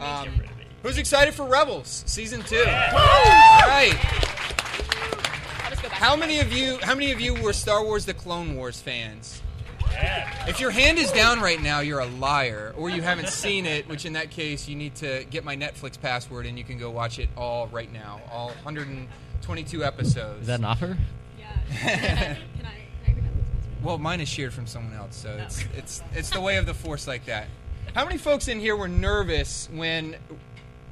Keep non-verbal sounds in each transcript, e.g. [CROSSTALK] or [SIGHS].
Um, who's excited for Rebels season two? All right. How many of you? How many of you were Star Wars: The Clone Wars fans? If your hand is down right now, you're a liar, or you haven't seen it. Which, in that case, you need to get my Netflix password, and you can go watch it all right now, all 122 episodes. Is that an offer? Yeah. [LAUGHS] Can I? Well, mine is shared from someone else, so it's it's it's the way of the force like that. How many folks in here were nervous when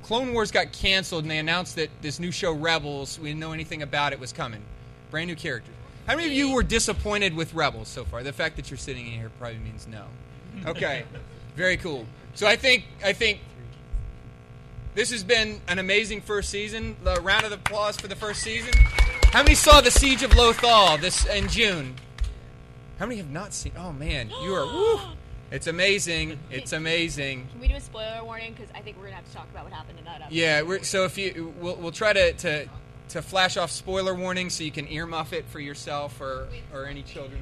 Clone Wars got canceled and they announced that this new show Rebels, we didn't know anything about it, was coming? Brand new characters. How many of you were disappointed with Rebels so far? The fact that you're sitting in here probably means no. [LAUGHS] Okay, very cool. So I think I think this has been an amazing first season. A round of applause for the first season. How many saw the Siege of Lothal this in June? How many have not seen? Oh man, you are. Woo, [GASPS] [LAUGHS] it's amazing. It's amazing. Can we do a spoiler warning? Because I think we're gonna have to talk about what happened in that episode. Yeah, we're, so if you, we'll, we'll try to, to to flash off spoiler warnings so you can earmuff it for yourself or or any children,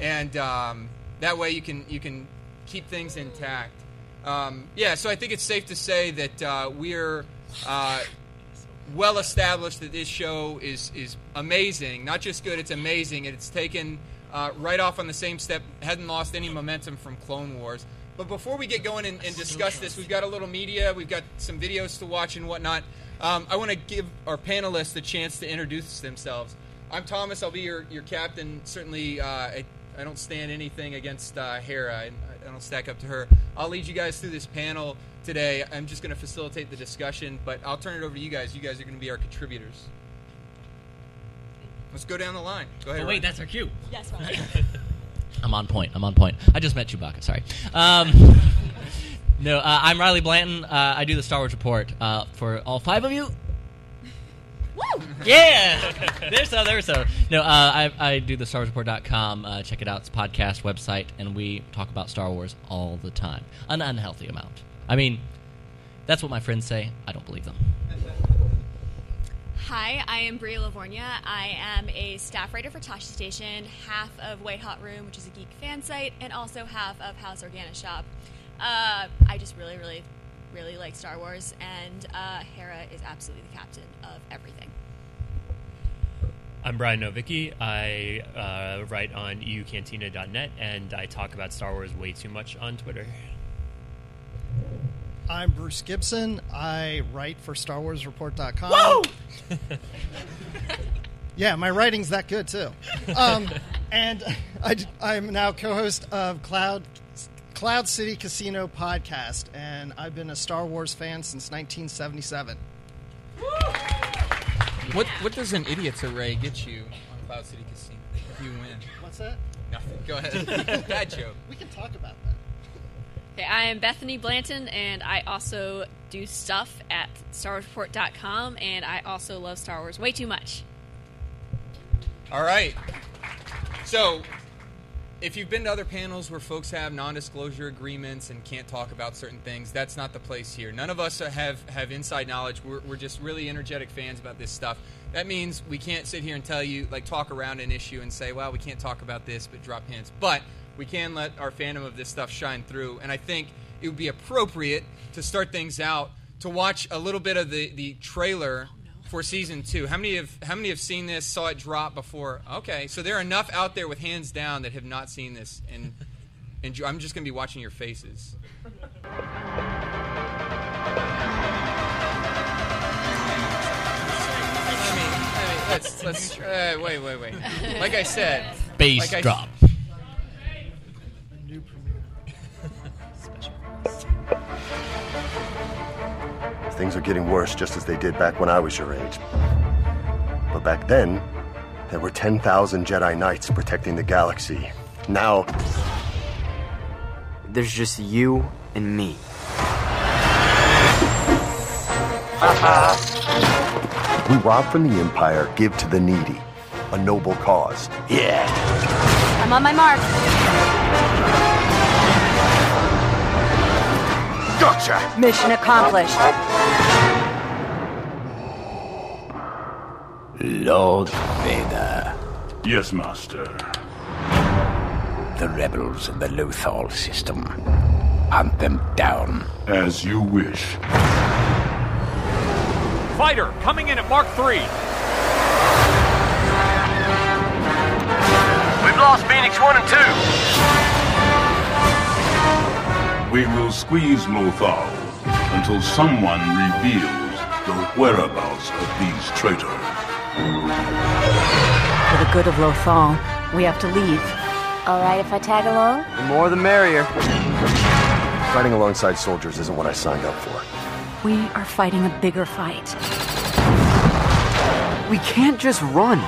and um, that way you can you can keep things intact. Um, yeah, so I think it's safe to say that uh, we're uh, well established that this show is is amazing. Not just good, it's amazing, and it's taken uh, right off on the same step. Hadn't lost any momentum from Clone Wars. But before we get going and, and discuss this, we've got a little media, we've got some videos to watch and whatnot. Um, I want to give our panelists a chance to introduce themselves. I'm Thomas. I'll be your, your captain. Certainly, uh, I, I don't stand anything against uh, Hera. I, I don't stack up to her. I'll lead you guys through this panel today. I'm just going to facilitate the discussion, but I'll turn it over to you guys. You guys are going to be our contributors. Let's go down the line. Go ahead. Oh, wait, Ryan. that's our cue. Yes, Ron. [LAUGHS] I'm on point. I'm on point. I just met Chewbacca. Sorry. Um, [LAUGHS] no, uh, I'm Riley Blanton. Uh, I do the Star Wars report uh, for all five of you. Woo! [LAUGHS] Yeah, there's so, there's so. No, uh, I, I do the StarWarsReport.com. Uh, check it out. It's a podcast website, and we talk about Star Wars all the time. An unhealthy amount. I mean, that's what my friends say. I don't believe them. Hi, I am Bria LaVorgna. I am a staff writer for Tosche Station, half of White Hot Room, which is a geek fan site, and also half of House Organa Shop. Uh, I just really, really, really like Star Wars, and uh, Hera is absolutely the captain of everything. I'm Brian Novicki. I uh, write on eucantina.net and I talk about Star Wars way too much on Twitter. I'm Bruce Gibson. I write for StarWarsReport.com. Whoa! [LAUGHS] Yeah, my writing's that good too. Um, [LAUGHS] and I, am now co-host of Cloud Cloud City Casino podcast, and I've been a Star Wars fan since 1977. What what does an idiot's array get you on Cloud City Casino if you win? What's that? Nothing. Go ahead. [LAUGHS] Bad joke. We can talk about that. Okay, I am Bethany Blanton, and I also do stuff at StarWarsReport.com, and I also love Star Wars way too much. All right. So, if you've been to other panels where folks have non-disclosure agreements and can't talk about certain things, that's not the place here. None of us have have inside knowledge. We're, we're just really energetic fans about this stuff. That means we can't sit here and tell you, like, talk around an issue and say, well, we can't talk about this, but drop hints. But we can let our fandom of this stuff shine through. And I think it would be appropriate to start things out to watch a little bit of the, the trailer for season two. How many have how many have seen this? Saw it drop before? Okay, so there are enough out there with hands down that have not seen this, and [LAUGHS] and I'm just gonna be watching your faces. [LAUGHS] I mean, I mean, let's let's uh, wait wait wait. Like I said, Bass like drop. New Things are getting worse just as they did back when I was your age. But back then, there were 10,000 Jedi Knights protecting the galaxy. Now, There's just you and me. [LAUGHS] we rob from the Empire, give to the needy. A noble cause. Yeah. I'm on my mark. Gotcha! Mission accomplished. Lord Vader, Yes, Master. the rebels in the Lothal system Hunt them down. As you wish. Fighter coming in at Mark 3. We've lost Phoenix 1 and 2. We will squeeze Lothal until someone reveals the whereabouts of these traitors. For the good of Lothal, we have to leave. All right if I tag along? The more the merrier. Fighting alongside soldiers isn't what I signed up for. We are fighting a bigger fight. We can't just run.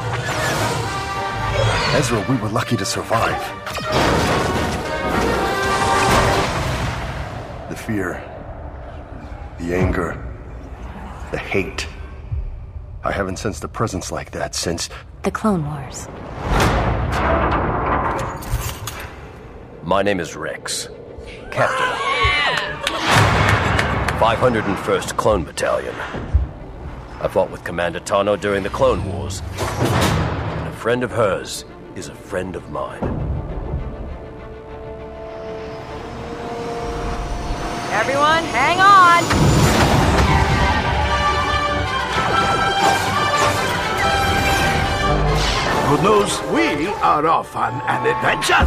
Ezra, we were lucky to survive. Fear, the anger, the hate. I haven't sensed a presence like that since. The Clone Wars. My name is Rex, Captain. 501st Clone Battalion. I fought with Commander Tano during the Clone Wars. And a friend of hers is a friend of mine. Everyone, hang on! Good news, we are off on an adventure.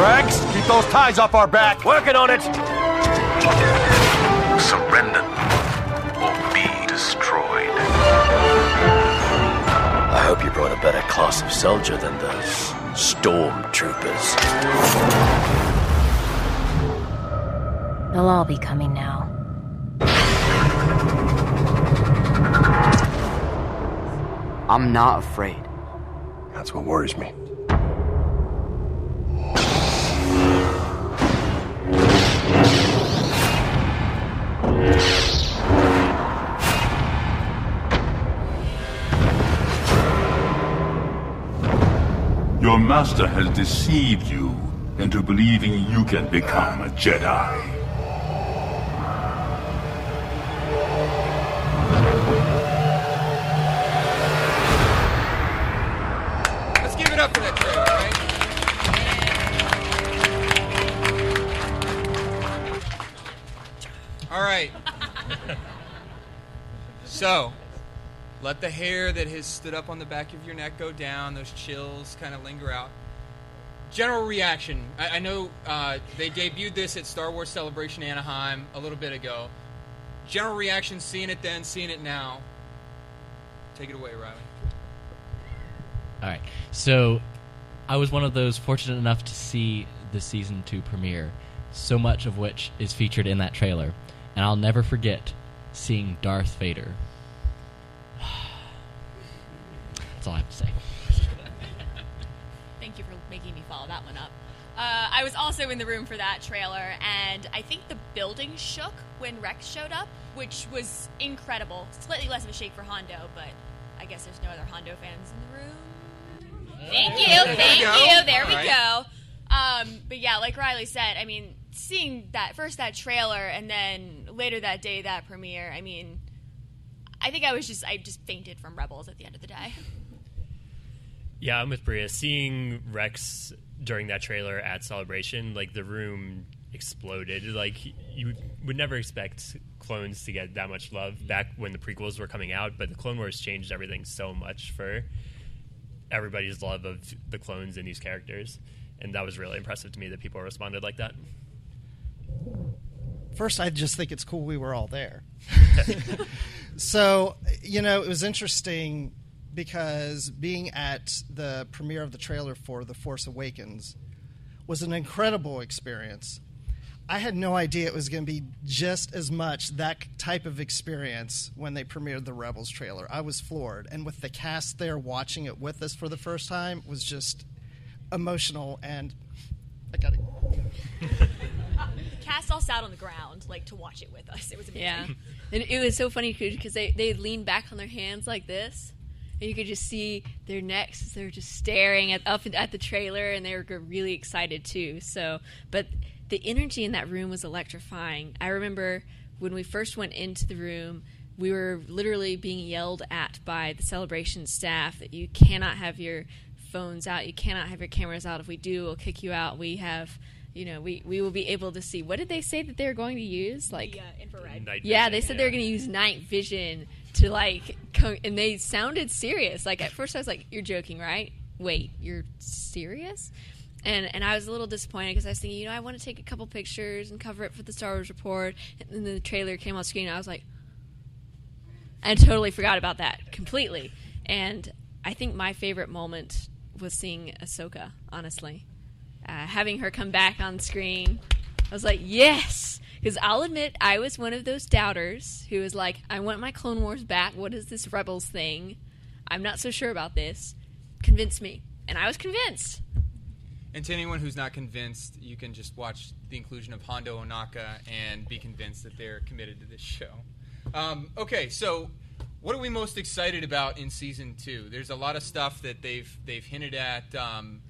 Rex, keep those ties off our back. Working on it. Surrender or be destroyed. I hope you brought a better class of soldier than those stormtroopers. They'll all be coming now. I'm not afraid. That's what worries me. Master has deceived you into believing you can become a Jedi. Let's give it up for that trailer. All right. [LAUGHS] So, let the hair that has stood up on the back of your neck go down, those chills kind of linger out. General reaction. I, I know uh, they debuted this at Star Wars Celebration Anaheim a little bit ago. General reaction, seeing it then, seeing it now. Take it away, Riley. All right. So I was one of those fortunate enough to see the season two premiere, so much of which is featured in that trailer. And I'll never forget seeing Darth Vader. That's all I have to say. Thank you for making me follow that one up. Uh, I was also in the room for that trailer, and I think the building shook when Rex showed up, which was incredible. Slightly less of a shake for Hondo, but I guess there's no other Hondo fans in the room. Thank you, There we thank go. you. There we All go. Um, but yeah, like Riley said, I mean, seeing that first that trailer, and then later that day that premiere. I mean, I think I was just I just fainted from Rebels at the end of the day. Yeah, I'm with Bria. Seeing Rex during that trailer at Celebration, like the room exploded. Like you would never expect clones to get that much love back when the prequels were coming out, but the Clone Wars changed everything so much for everybody's love of the clones and these characters. And that was really impressive to me that people responded like that. First, I just think it's cool we were all there. [LAUGHS] [LAUGHS] so, you know, it was interesting because being at the premiere of the trailer for The Force Awakens was an incredible experience. I had no idea it was going to be just as much that type of experience when they premiered the Rebels trailer. I was floored. And with the cast there watching it with us for the first time was just emotional and I got to Cast all sat on the ground like to watch it with us. It was amazing. Yeah, and it was so funny because they they leaned back on their hands like this, and you could just see their necks. as They're just staring at up at the trailer, and they were really excited too. So, but the energy in that room was electrifying. I remember when we first went into the room. We were literally being yelled at by the celebration staff that you cannot have your phones out. You cannot have your cameras out. If we do, we'll kick you out. We have, you know, we, we will be able to see. What did they say that they were going to use? Like The, uh, infrared. Night yeah, vision, they said they were going to use night vision to like, co- and they sounded serious. Like at first, I was like, "You're joking, right? Wait, you're serious?" And and I was a little disappointed because I was thinking, you know, I want to take a couple pictures and cover it for the Star Wars report. And then the trailer came on screen, and I was like, I totally forgot about that completely. And I think my favorite moment was seeing Ahsoka. Honestly, uh, having her come back on screen, I was like, yes. Because I'll admit, I was one of those doubters who was like, I want my Clone Wars back. What is this Rebels thing? I'm not so sure about this. Convince me. And I was convinced. And to anyone who's not convinced, you can just watch the inclusion of Hondo Ohnaka and be convinced that they're committed to this show. Um, okay, so what are we most excited about in season two? There's a lot of stuff that they've they've hinted at, um,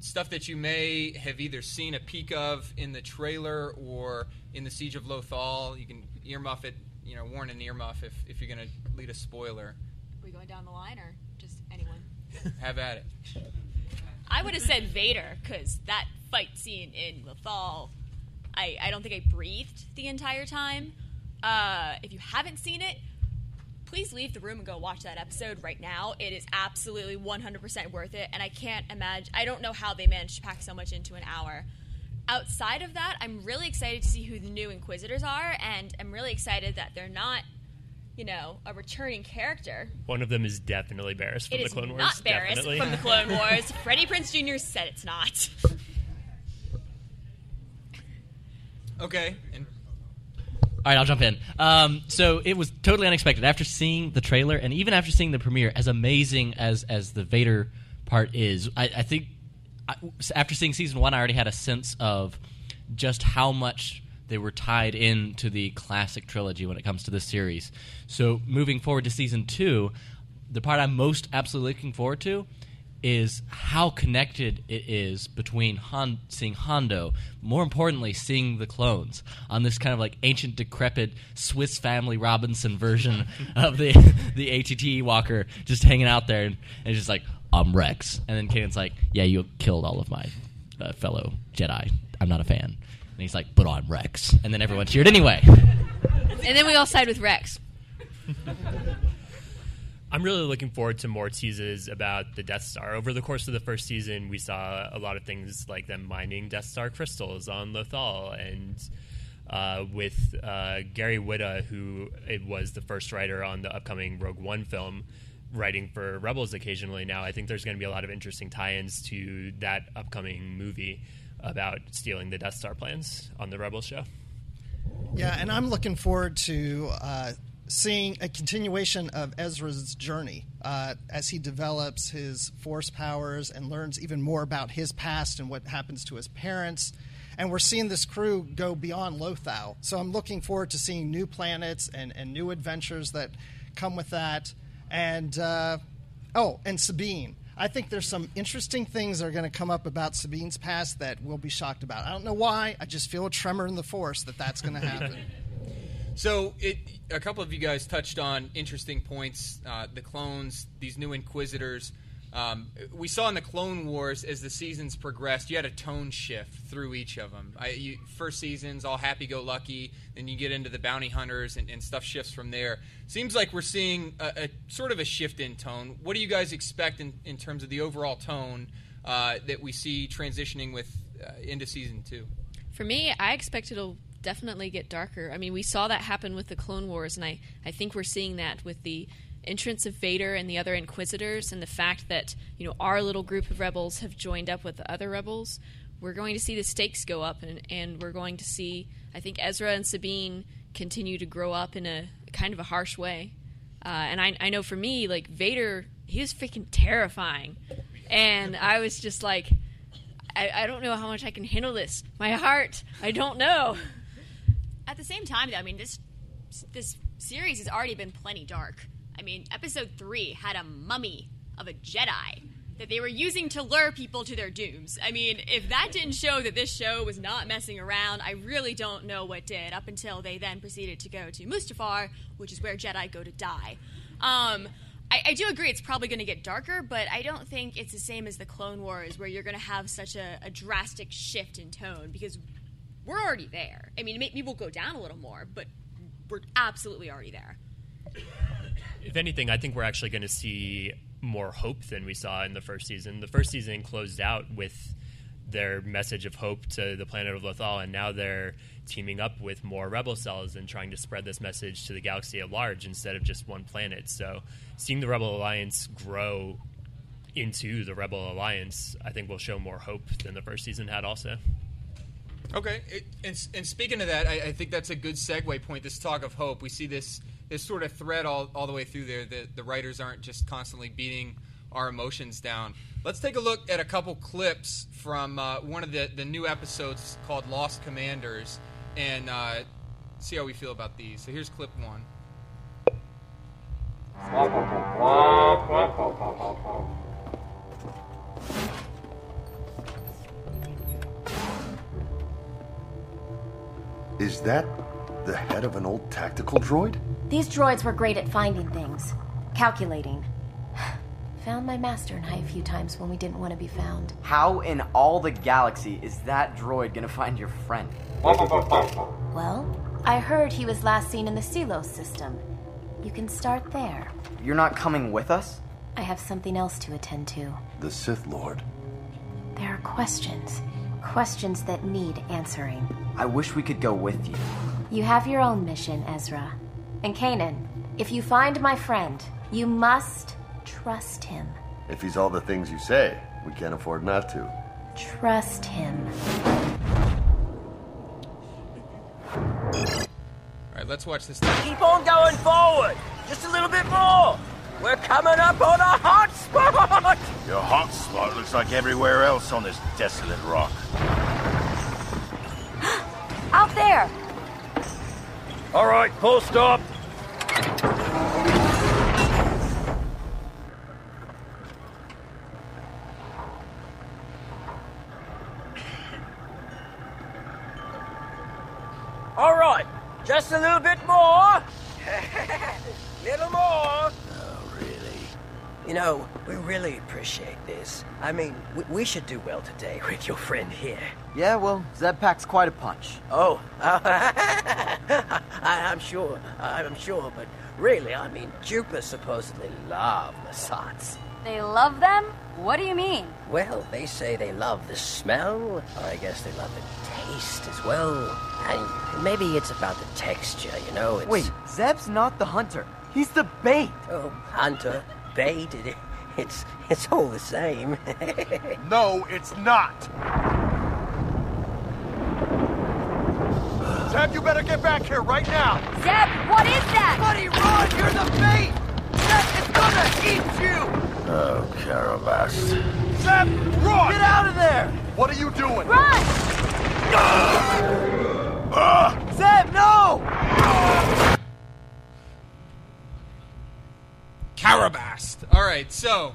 stuff that you may have either seen a peek of in the trailer or in the Siege of Lothal. You can earmuff it, you know, warn an earmuff if, if you're going to lead a spoiler. Are we going down the line or just anyone? [LAUGHS] Have at it. I would have said Vader because that fight scene in Lothal, I, I don't think I breathed the entire time. Uh, if you haven't seen it, please leave the room and go watch that episode right now. It is absolutely 100% worth it, and I can't imagine. I don't know how they managed to pack so much into an hour. Outside of that, I'm really excited to see who the new Inquisitors are, and I'm really excited that they're not, you know, a returning character. One of them is definitely Barris from It the is Clone Wars. not Barris definitely. from the Clone Wars. [LAUGHS] Freddie Prinze Jr. said it's not. Okay, and All right, I'll jump in. Um, so it was totally unexpected after seeing the trailer and even after seeing the premiere. As amazing as as the Vader part is, I, I think I, after seeing season one, I already had a sense of just how much they were tied into the classic trilogy when it comes to this series. So moving forward to season two, the part I'm most absolutely looking forward to is how connected it is between Han, seeing Hondo, more importantly, seeing the clones on this kind of like ancient, decrepit Swiss Family Robinson version [LAUGHS] of the the ATT Walker, just hanging out there and, and just like I'm Rex, and then Kanan's like, "Yeah, you killed all of my uh, fellow Jedi. I'm not a fan." And he's like, "But I'm Rex," and then everyone cheered anyway. And then we all side with Rex. [LAUGHS] I'm really looking forward to more teases about the Death Star. Over the course of the first season, we saw a lot of things like them mining Death Star crystals on Lothal, and uh, with uh, Gary Whitta, who it was the first writer on the upcoming Rogue One film, writing for Rebels occasionally now. I think there's going to be a lot of interesting tie-ins to that upcoming movie about stealing the Death Star plans on the Rebels show. Yeah, and I'm looking forward to uh, seeing a continuation of Ezra's journey uh, as he develops his force powers and learns even more about his past and what happens to his parents. And we're seeing this crew go beyond Lothal. So I'm looking forward to seeing new planets and, and new adventures that come with that. And, uh, oh, and Sabine. I think there's some interesting things that are going to come up about Sabine's past that we'll be shocked about. I don't know why. I just feel a tremor in the force that that's going [LAUGHS] to happen. So, it, a couple of you guys touched on interesting points. Uh, the clones, these new Inquisitors. Um, we saw in the Clone Wars as the seasons progressed, you had a tone shift through each of them. I, you, first seasons all happy-go-lucky, then you get into the bounty hunters, and, and stuff shifts from there. Seems like we're seeing a, a sort of a shift in tone. What do you guys expect in, in terms of the overall tone uh, that we see transitioning with uh, into season two? For me, I expect it'll definitely get darker. I mean, we saw that happen with the Clone Wars, and I, I think we're seeing that with the entrance of Vader and the other Inquisitors, and the fact that you know our little group of rebels have joined up with the other rebels. We're going to see the stakes go up, and, and we're going to see, I think, Ezra and Sabine continue to grow up in a kind of a harsh way. Uh, and I, I know for me, like Vader, he was freaking terrifying, and I was just like, I, I don't know how much I can handle this. My heart, I don't know. At the same time, though, I mean this this series has already been plenty dark. I mean, episode three had a mummy of a Jedi that they were using to lure people to their dooms. I mean, if that didn't show that this show was not messing around, I really don't know what did. Up until they then proceeded to go to Mustafar, which is where Jedi go to die. Um, I, I do agree it's probably going to get darker, but I don't think it's the same as the Clone Wars where you're going to have such a, a drastic shift in tone because we're already there. I mean, maybe we'll go down a little more, but we're absolutely already there. If anything, I think we're actually going to see more hope than we saw in the first season. The first season closed out with their message of hope to the planet of Lothal, and now they're teaming up with more rebel cells and trying to spread this message to the galaxy at large instead of just one planet. So, seeing the Rebel Alliance grow into the Rebel Alliance, I think will show more hope than the first season had. Also, Okay, it, and, and speaking of that, I, I think that's a good segue point. This talk of hope, we see this this sort of thread all, all the way through there. The, the writers aren't just constantly beating our emotions down. Let's take a look at a couple clips from uh, one of the, the new episodes called Lost Commanders and uh, see how we feel about these. So here's clip one. Is that the head of an old tactical droid? These droids were great at finding things, calculating. [SIGHS] Found my master and I a few times when we didn't want to be found. How in all the galaxy is that droid gonna find your friend? Well, I heard he was last seen in the Silos system. You can start there. You're not coming with us? I have something else to attend to. The Sith Lord. There are questions. Questions that need answering. I wish we could go with you. You have your own mission, Ezra. And Kanan, if you find my friend, you must trust him. If he's all the things you say, we can't afford not to. Trust him. All right, let's watch this. Keep on going forward. Just a little bit more. We're coming up on a hot spot. Your hot spot looks like everywhere else on this desolate rock. [GASPS] Out there! All right, full stop. All right, just a little bit more. little more. You know, we really appreciate this. I mean, we, we should do well today with your friend here. Yeah, well, Zeb packs quite a punch. Oh, [LAUGHS] I, I'm sure, I'm sure, but really, I mean, Jupiter supposedly love Lasats. They love them? What do you mean? Well, they say they love the smell. I guess they love the taste as well. And maybe it's about the texture, you know? It's... Wait, Zeb's not the hunter. He's the bait. Oh, hunter, bait, it, it's, it's all the same. [LAUGHS] no, it's not. Zeb, you better get back here right now. Zeb, what is that? Buddy, run! You're the bait! Zeb it's gonna eat you! Oh, Karabast. Zeb, run! Get out of there! What are you doing? Run! Ah! Zeb, no! Karabast. All right, so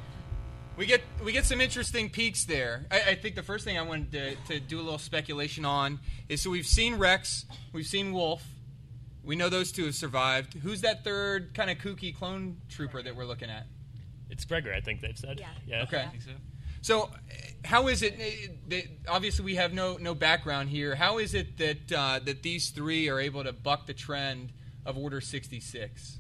we get we get some interesting peaks there. I, I think the first thing I wanted to, to do a little speculation on is so we've seen Rex, we've seen Wolffe, we know those two have survived. Who's that third kind of kooky clone trooper that we're looking at? it's Gregor. I think they've said. Yeah. yeah. Okay. So, uh, how is it? uh, That obviously, we have no no background here. How is it that uh, that these three are able to buck the trend of Order sixty six?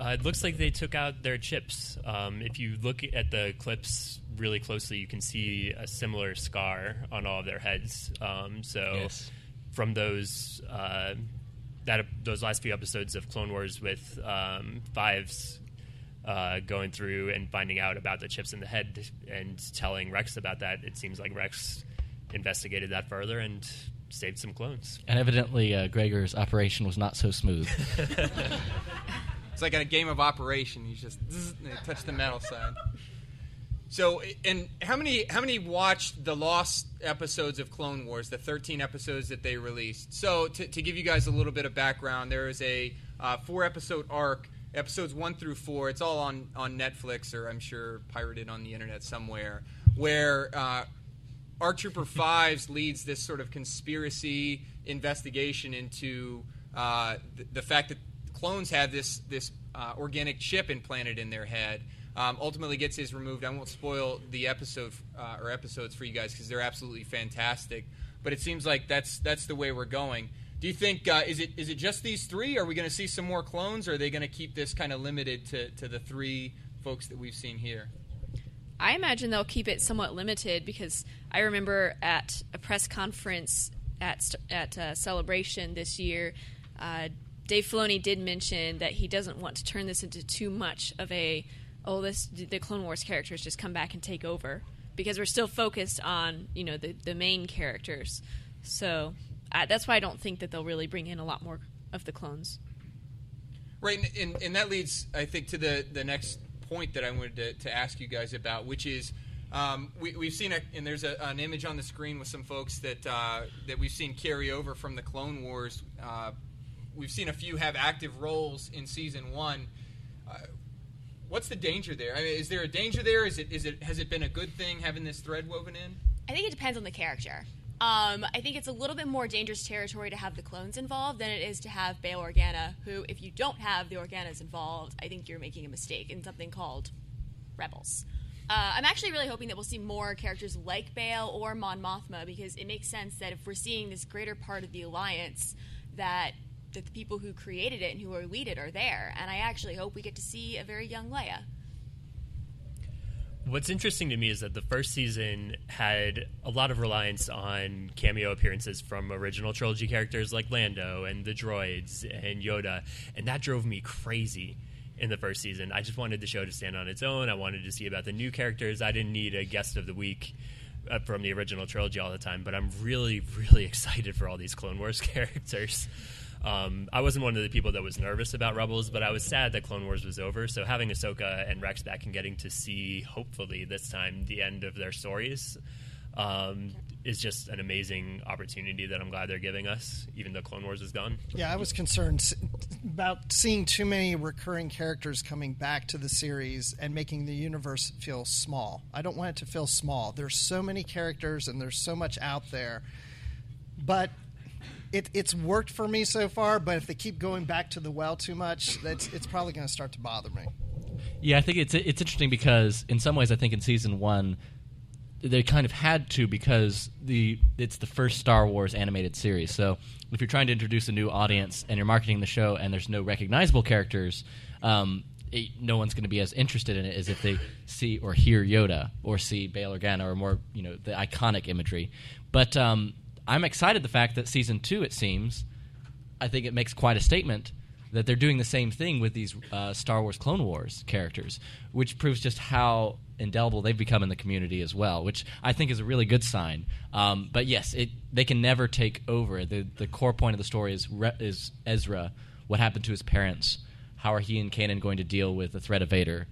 Uh, it looks like they took out their chips. Um, if you look at the clips really closely, you can see a similar scar on all of their heads. Um, so, Yes. from those uh, that those last few episodes of Clone Wars with um, Fives uh, going through and finding out about the chips in the head and telling Rex about that, it seems like Rex investigated that further and saved some clones. And evidently, uh, Gregor's operation was not so smooth. [LAUGHS] [LAUGHS] It's like a game of operation. You just touch the metal side. So, and how many how many watched the lost episodes of Clone Wars, the 13 episodes that they released? So, to, to give you guys a little bit of background, there is a uh, four episode arc, episodes one through four. It's all on on Netflix or I'm sure pirated on the internet somewhere, where uh, ARC Trooper [LAUGHS] Fives leads this sort of conspiracy investigation into uh, the, the fact that clones have this this uh, organic chip implanted in their head. Um, ultimately, gets his removed. I won't spoil the episode uh, or episodes for you guys because they're absolutely fantastic. But it seems like that's that's the way we're going. Do you think uh, is it is it just these three? Are we going to see some more clones? Or are they going to keep this kind of limited to, to the three folks that we've seen here? I imagine they'll keep it somewhat limited because I remember at a press conference at at uh, Celebration this year, uh, Dave Filoni did mention that he doesn't want to turn this into too much of a oh this the Clone Wars characters just come back and take over because we're still focused on you know the the main characters. So that's why I don't think that they'll really bring in a lot more of the clones. Right, and, and, and that leads, I think, to the the next point that I wanted to, to ask you guys about, which is um, we, have seen a, and there's a, an image on the screen with some folks that uh, that we've seen carry over from the Clone Wars. Uh, we've seen a few have active roles in season one. Uh, what's the danger there? I mean, is there a danger there? Is it is it has it been a good thing having this thread woven in? I think it depends on the character. Um, I think it's a little bit more dangerous territory to have the clones involved than it is to have Bail Organa, who, if you don't have the Organas involved, I think you're making a mistake in something called Rebels. Uh, I'm actually really hoping that we'll see more characters like Bail or Mon Mothma because it makes sense that if we're seeing this greater part of the Alliance, that, that the people who created it and who are lead it are there. And I actually hope we get to see a very young Leia. What's interesting to me is that the first season had a lot of reliance on cameo appearances from original trilogy characters like Lando and the droids and Yoda, and that drove me crazy in the first season. I just wanted the show to stand on its own. I wanted to see about the new characters. I didn't need a guest of the week uh, from the original trilogy all the time, but I'm really, really [LAUGHS] excited for all these Clone Wars [LAUGHS] characters. Um, I wasn't one of the people that was nervous about Rebels, but I was sad that Clone Wars was over. So having Ahsoka and Rex back and getting to see, hopefully this time, the end of their stories um, is just an amazing opportunity that I'm glad they're giving us, even though Clone Wars is gone. Yeah, I was concerned about seeing too many recurring characters coming back to the series and making the universe feel small. I don't want it to feel small. There's so many characters and there's so much out there. But it, it's worked for me so far, but if they keep going back to the well too much, that's it's probably going to start to bother me. Yeah, I think it's it's interesting because in some ways, I think in season one, they kind of had to because the it's the first Star Wars animated series. So if you're trying to introduce a new audience and you're marketing the show and there's no recognizable characters, um, it, no one's going to be as interested in it as if they see or hear Yoda or see Bail Organa or more, you know, the iconic imagery. But um, I'm excited the fact that season two, it seems, I think it makes quite a statement that they're doing the same thing with these uh, Star Wars Clone Wars characters, which proves just how indelible they've become in the community as well, which I think is a really good sign. Um, but yes, it, they can never take over. The the core point of the story is Re- is Ezra. What happened to his parents? How are he and Kanan going to deal with the threat of Vader?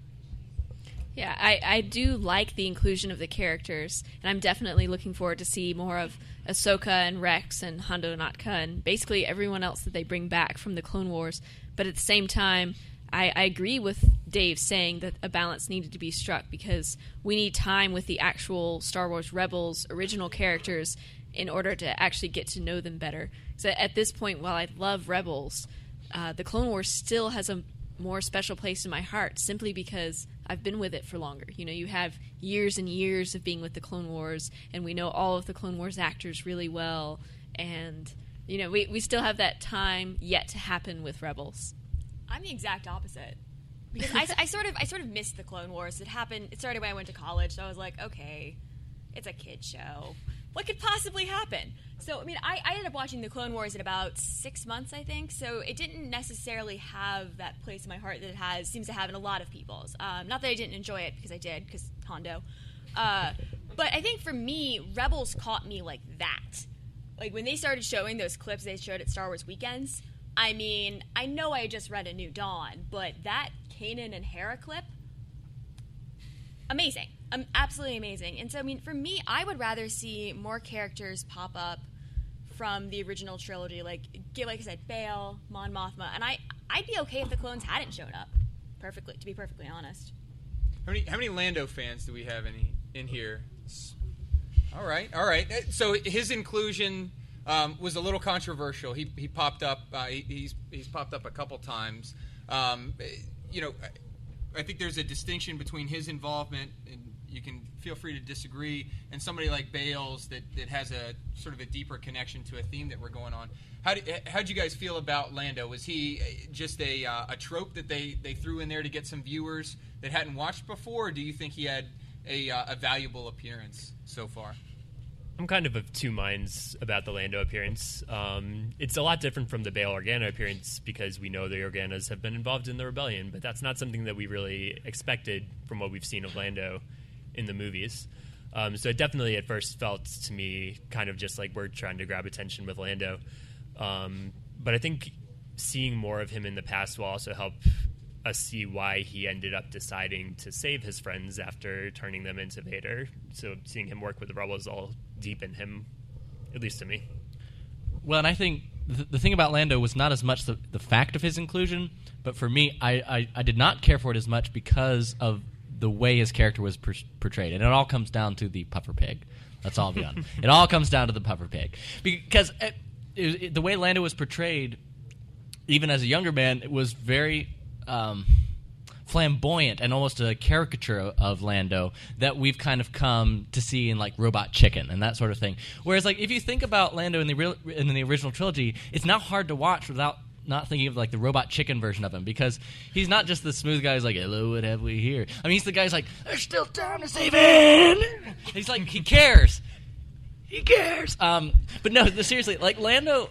Yeah, I, I do like the inclusion of the characters, and I'm definitely looking forward to see more of Ahsoka and Rex and Hondo Ohnaka and basically everyone else that they bring back from the Clone Wars. But at the same time, I, I agree with Dave saying that a balance needed to be struck because we need time with the actual Star Wars Rebels original characters in order to actually get to know them better. So at this point, while I love Rebels, uh, the Clone Wars still has a more special place in my heart simply because I've been with it for longer. You know, you have years and years of being with the Clone Wars, and we know all of the Clone Wars actors really well, and you know, we we still have that time yet to happen with Rebels. I'm the exact opposite because I, I sort of I sort of missed the Clone Wars. It happened. It started when I went to college, so I was like, okay, it's a kid show. What could possibly happen? So, I mean, I, I ended up watching the Clone Wars in about six months, I think. So it didn't necessarily have that place in my heart that it has seems to have in a lot of people's. Um, not that I didn't enjoy it because I did, because Hondo. Uh, but I think for me, Rebels caught me like that. Like when they started showing those clips they showed at Star Wars weekends. I mean, I know I just read A New Dawn, but that Kanan and Hera clip, amazing. Um, absolutely amazing. And so, I mean, for me, I would rather see more characters pop up from the original trilogy, like like I said, Bail, Mon Mothma, and I I'd be okay if the clones hadn't shown up. Perfectly, to be perfectly honest. How many how many Lando fans do we have any in here? All right, all right. Uh, so his inclusion um, was a little controversial. He, he popped up. Uh, he, he's he's popped up a couple times. Um, eh, you know, I, think there's a distinction between his involvement, and you can feel free to disagree, and somebody like Bail's that, that has a sort of a deeper connection to a theme that we're going on. How did how'd you guys feel about Lando? Was he eh, just a uh, a trope that they, they threw in there to get some viewers that hadn't watched before, or do you think he had a, uh, a valuable appearance so far? I'm kind of of two minds about the Lando appearance. Um, it's a lot different from the Bail Organa appearance because we know the Organas have been involved in the rebellion, but that's not something that we really expected from what we've seen of Lando in the movies. Um, so it definitely at first felt to me kind of just like we're trying to grab attention with Lando. Um, but I think seeing more of him in the past will also help us see why he ended up deciding to save his friends after turning them into Vader. So seeing him work with the rebels all deepen him, at least to me. Well, and I think th- the thing about Lando was not as much the, the fact of his inclusion, but for me, I, I, I did not care for it as much because of the way his character was per- portrayed, and it all comes down to the puffer pig. That's all I'll be on. it all comes down to the puffer pig because it, it, it, the way Lando was portrayed, even as a younger man, it was very um, flamboyant and almost a caricature of Lando that we've kind of come to see in like Robot Chicken and that sort of thing. Whereas, like, if you think about Lando in the real, in the original trilogy, it's now hard to watch without not thinking of like the robot chicken version of him because he's not just the smooth guy who's like, "Hello, what have we here?" I mean, he's the guy guy's like, "There's still time to save it." He's like, he cares. He cares. Um, but no, seriously, like Lando,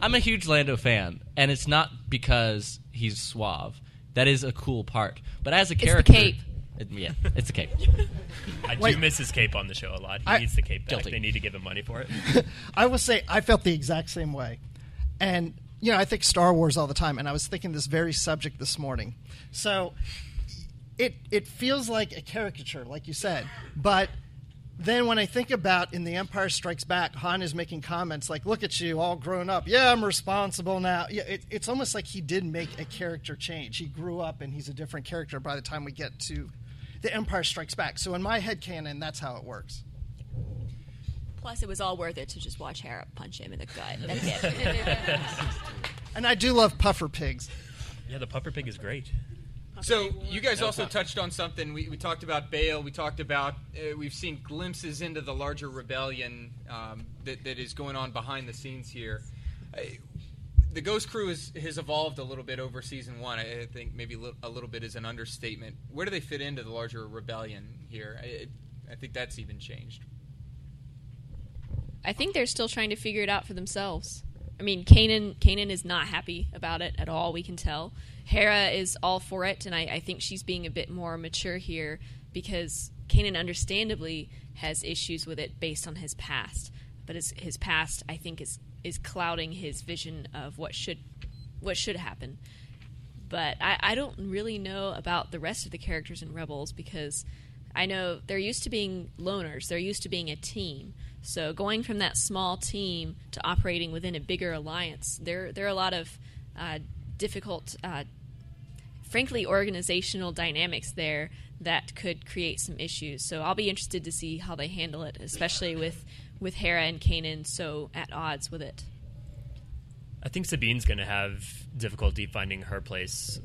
I'm a huge Lando fan, and it's not because he's suave. That is a cool part. But as a character. It's the character, cape. It, yeah, it's a cape. [LAUGHS] I do Wait. miss his cape on the show a lot. He I- needs the cape back. Guilty. They need to give him money for it. [LAUGHS] I will say I felt the exact same way, and you know I think Star Wars all the time, and I was thinking this very subject this morning. So it it feels like a caricature, like you said, but then when I think about in The Empire Strikes Back, Han is making comments like, "Look at you, all grown up. Yeah, I'm responsible now." Yeah, it, it's almost like he did make a character change. He grew up, and he's a different character by the time we get to The Empire Strikes Back. So in my head canon, that's how it works. Plus, it was all worth it to just watch Hera punch him in the gut. at the end. And I do love puffer pigs. yeah, the puffer pig is great. So you guys No also touched on something. We, we talked about Bail. We talked about uh, we've seen glimpses into the larger rebellion um, that, that is going on behind the scenes here. Uh, the Ghost Crew is, has evolved a little bit over season one. I, I think maybe li- a little bit is an understatement. Where do they fit into the larger rebellion here? I, I think that's even changed. I think they're still trying to figure it out for themselves. I mean, Kanan Kanan is not happy about it at all. We can tell. Hera is all for it, and I, I think she's being a bit more mature here because Kanan, understandably, has issues with it based on his past. But his his past, I think, is is clouding his vision of what should what should happen. But I, I don't really know about the rest of the characters in Rebels because I know they're used to being loners. They're used to being a team. So going from that small team to operating within a bigger alliance, there there are a lot of uh, difficult, uh, frankly, organizational dynamics there that could create some issues. So I'll be interested to see how they handle it, especially with with Hera and Kanan so at odds with it. I think Sabine's going to have difficulty finding her place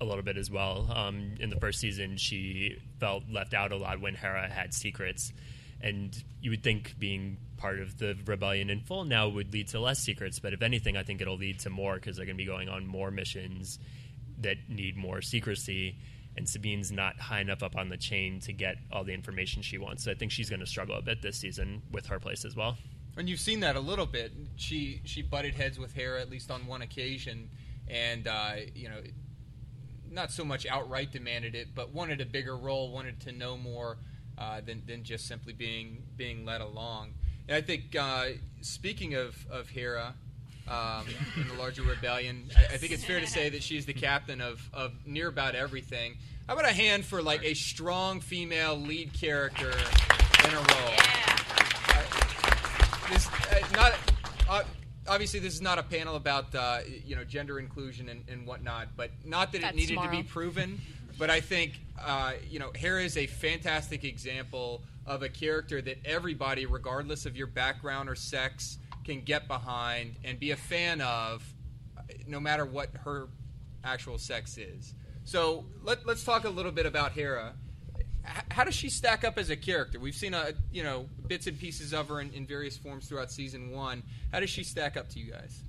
a little bit as well. Um, in the first season, she felt left out a lot when Hera had secrets. And you would think being part of the rebellion in full now would lead to less secrets, but if anything, I think it'll lead to more because they're going to be going on more missions that need more secrecy. And Sabine's not high enough up on the chain to get all the information she wants. So I think she's going to struggle a bit this season with her place as well. And you've seen that a little bit. She she butted heads with Hera at least on one occasion, and uh, you know, not so much outright demanded it, but wanted a bigger role, wanted to know more uh, than than just simply being being led along. And I think uh, speaking of of Hera. Um, in the larger rebellion, I, I think it's fair to say that she's the captain of, of near about everything. How about a hand for like a strong female lead character in a role? this uh, not uh, obviously this is not a panel about uh, you know gender inclusion and, and whatnot, but not that That's it needed to be proven. But I think uh, you know Hera is a fantastic example of a character that everybody, regardless of your background or sex, can get behind and be a fan of, uh, no matter what her actual sex is. So let, let's talk a little bit about Hera. How does she stack up as a character? We've seen a you know bits and pieces of her in, in various forms throughout season one. How does she stack up to you guys?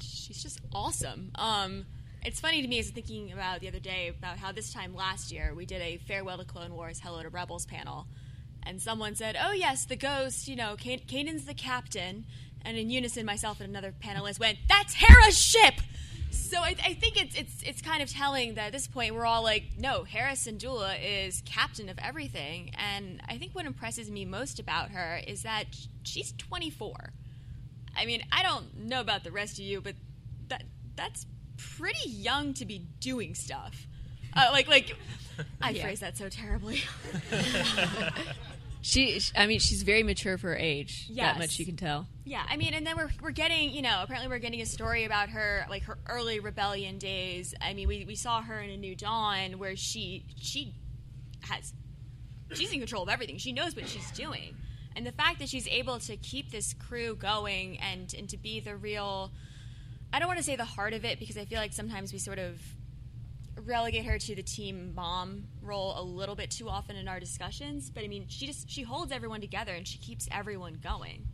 she's just awesome. Um, it's funny to me as thinking about the other day about how this time last year we did a farewell to Clone Wars, hello to Rebels panel, and someone said, "Oh yes, the ghost. You know, Kanan's the captain." And in unison, myself and another panelist went, "That's Hera's ship." So I, I think it's it's it's kind of telling that at this point we're all like, no, Hera Syndulla is captain of everything, and I think what impresses me most about her is that she's 24. I mean, I don't know about the rest of you, but that that's pretty young to be doing stuff. Uh, like like I Yeah. phrase that so terribly. [LAUGHS] [LAUGHS] She, I mean, she's very mature for her age. Yes. That much you can tell. Yeah, I mean, and then we're, we're getting, you know, apparently we're getting a story about her, like her early rebellion days. I mean, we, we saw her in A New Dawn where she she has she's in control of everything. She knows what she's doing, and the fact that she's able to keep this crew going and and to be the real, I don't want to say the heart of it because I feel like sometimes we sort of relegate her to the team mom role a little bit too often in our discussions. But I mean, she just she holds everyone together and she keeps everyone going.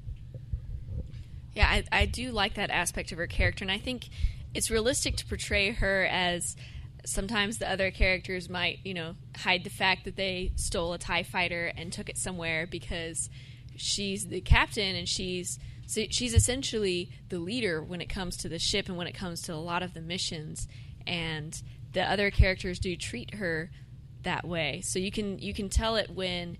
Yeah, I, I do like that aspect of her character, and I think it's realistic to portray her as sometimes the other characters might, you know, hide the fact that they stole a TIE fighter and took it somewhere because she's the captain and she's. So she's essentially the leader when it comes to the ship and when it comes to a lot of the missions, and the other characters do treat her that way. So you can you can tell it when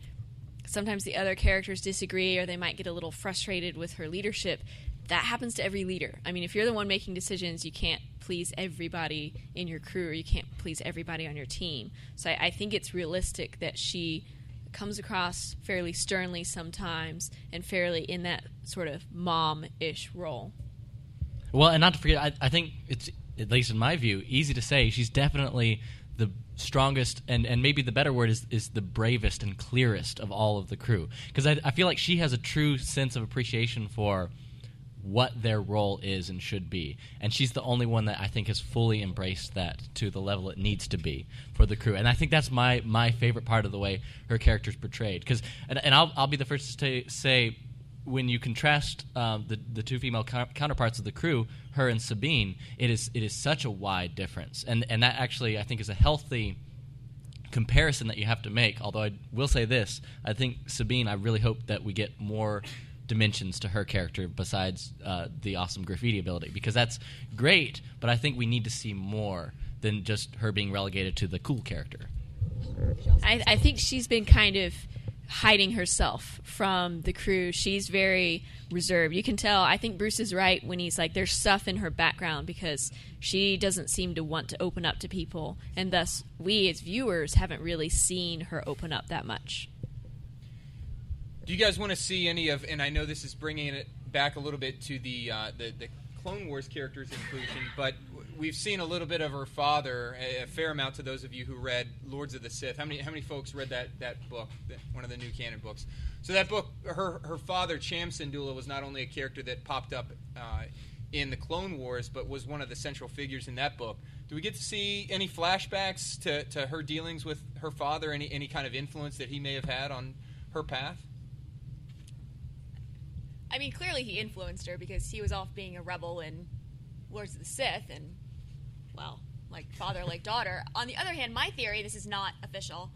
sometimes the other characters disagree or they might get a little frustrated with her leadership. That happens to every leader. I mean, if you're the one making decisions, you can't please everybody in your crew or you can't please everybody on your team. So I, I think it's realistic that she comes across fairly sternly sometimes and fairly in that sort of mom ish role. Well, and not to forget, I, I think it's at least in my view easy to say. She's definitely the strongest and, and maybe the better word is, is the bravest and clearest of all of the crew. Because I, I feel like she has a true sense of appreciation for what their role is and should be. And she's the only one that i think has fully embraced that to the level it needs to be for the crew. And i think that's my my favorite part of the way her character's portrayed. Because and, and I'll, I'll be the first to say when you contrast um, the the two female coun- counterparts of the crew, her and Sabine, it is it is such a wide difference, and and that actually I think is a healthy comparison that you have to make. Although I will say this, I think Sabine, I really hope that we get more dimensions to her character besides uh, the awesome graffiti ability because that's great, but I think we need to see more than just her being relegated to the cool character. I, I think she's been kind of hiding herself from the crew. She's very reserved. You can tell. I think Bruce is right when he's like, there's stuff in her background because she doesn't seem to want to open up to people, and thus we as viewers haven't really seen her open up that much. Do you guys want to see any of? And I know this is bringing it back a little bit to the uh, the, the Clone Wars characters inclusion, but we've seen a little bit of her father, a, fair amount to those of you who read Lords of the Sith. How many how many folks read that that book, one of the new canon books? So that book, her her father Cham Syndulla was not only a character that popped up uh, in the Clone Wars, but was one of the central figures in that book. Do we get to see any flashbacks to, to her dealings with her father? Any any kind of influence that he may have had on her path? I mean, clearly he influenced her because he was off being a rebel in Lords of the Sith, and well, like father, like daughter. On the other hand, my theory, this is not official.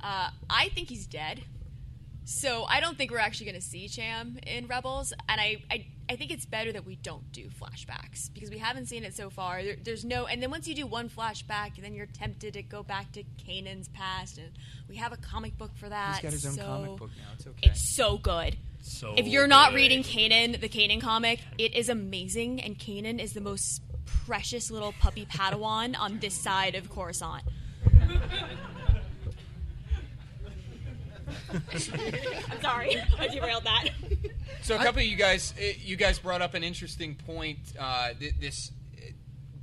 Uh, I think he's dead, so I don't think we're actually going to see Cham in Rebels, and I, I, I think it's better that we don't do flashbacks because we haven't seen it so far. There, there's no, and then once you do one flashback, then you're tempted to go back to Kanan's past, and we have a comic book for that. He's got his own so comic book now. It's okay. It's so good. So if you're not good. reading Kanan, the Kanan comic, it is amazing, and Kanan is the most precious little puppy Padawan on this side of Coruscant. [LAUGHS] [LAUGHS] I'm sorry, I derailed that. So a couple of you guys, eh, you guys brought up an interesting point. Uh, th- this eh,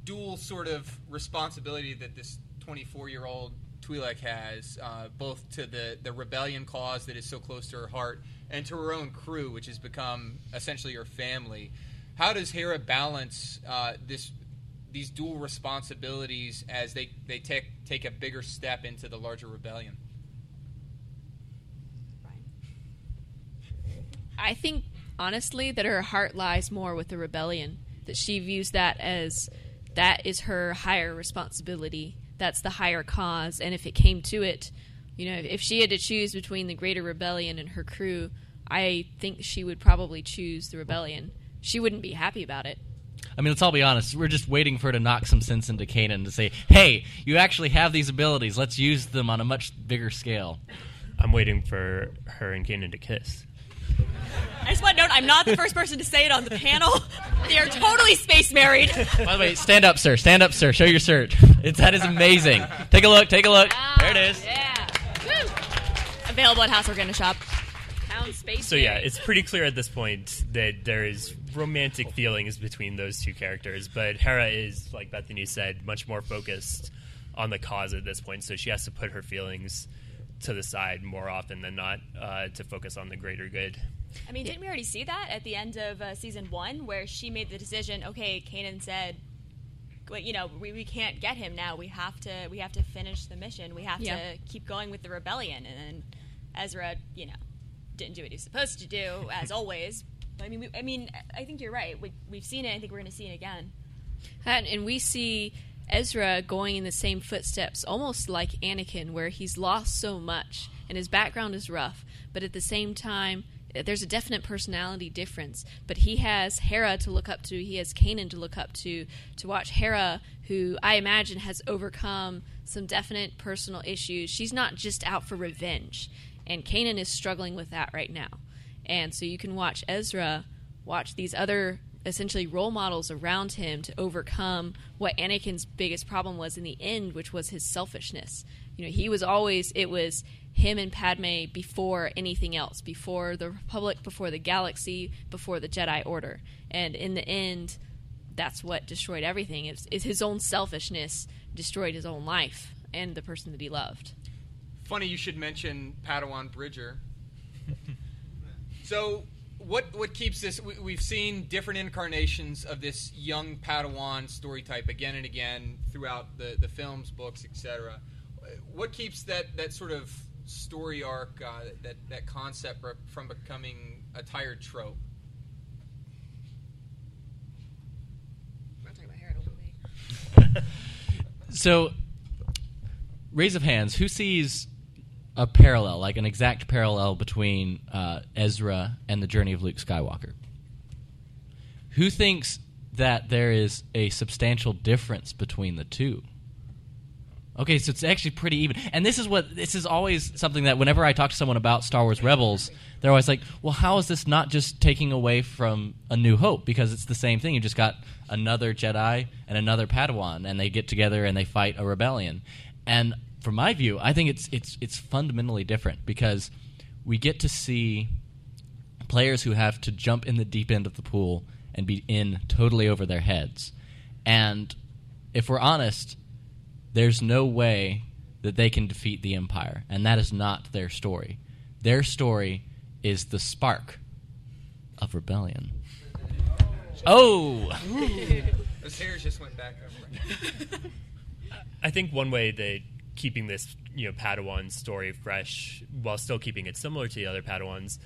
dual sort of responsibility that this 24-year-old Twi'lek has, uh, both to the the rebellion cause that is so close to her heart, and to her own crew, which has become essentially her family. How does Hera balance uh, this these dual responsibilities as they they take take a bigger step into the larger rebellion. I think honestly that her heart lies more with the rebellion. That she views that as that is her higher responsibility. That's the higher cause. And if it came to it, you know, if she had to choose between the greater rebellion and her crew, I think she would probably choose the rebellion. She wouldn't be happy about it. I mean, let's all be honest. We're just waiting for her to knock some sense into Kanan to say, "Hey, you actually have these abilities. Let's use them on a much bigger scale." I'm waiting for her and Kanan to kiss. I just want to note I'm not the first person to say it on the panel. They are totally space married. By the way, stand up, sir. Stand up, sir. Show your shirt. It's, that is amazing. Take a look. Take a look. there it is. Yeah. Woo. Available at House Organic Shop. Town space. So yeah, it's pretty clear at this point that there is romantic feelings between those two characters, but Hera is, like Bethany said, much more focused on the cause at this point, so she has to put her feelings to the side more often than not uh, to focus on the greater good. I mean, didn't we already see that at the end of uh, season one, where she made the decision? Okay, Kanan said, "Well, you know, we, we can't get him now. We have to we have to finish the mission. We have Yeah. to keep going with the rebellion." And then Ezra, you know, didn't do what he was supposed to do, as [LAUGHS] always. I mean, we, I mean, I think you're right. We, we've seen it. I think we're going to see it again. And, and we see Ezra going in the same footsteps, almost like Anakin, where he's lost so much and his background is rough, but at the same time, there's a definite personality difference. But he has Hera to look up to, he has Kanan to look up to, to watch Hera, who I imagine has overcome some definite personal issues. She's not just out for revenge, and Kanan is struggling with that right now. And so you can watch Ezra watch these other essentially role models around him to overcome what Anakin's biggest problem was in the end, which was his selfishness. You know, he was always it was him and Padme before anything else, before the Republic, before the galaxy, before the Jedi Order. And in the end, that's what destroyed everything. Is is his own selfishness destroyed his own life and the person that he loved. Funny you should mention Padawan Bridger. [LAUGHS] so, what what keeps this? We, we've seen different incarnations of this young Padawan story type again and again throughout the, the films, books, etc. What keeps that, that sort of story arc, uh, that that concept from becoming a tired trope? [LAUGHS] So, raise of hands. Who sees a parallel, like an exact parallel between uh, Ezra and the journey of Luke Skywalker? Who thinks that there is a substantial difference between the two? Okay, so it's actually pretty even. And this is what this is always something that whenever I talk to someone about Star Wars Rebels, they're always like, "Well, how is this not just taking away from A New Hope because it's the same thing. You just got another Jedi and another Padawan and they get together and they fight a rebellion." And from my view, I think it's it's it's fundamentally different because we get to see players who have to jump in the deep end of the pool and be in totally over their heads. And if we're honest, there's no way that they can defeat the Empire, and that is not their story. Their story is the spark of rebellion. Oh! [LAUGHS] Those hairs just went back over. I think one way that keeping this you know Padawan story fresh while still keeping it similar to the other Padawans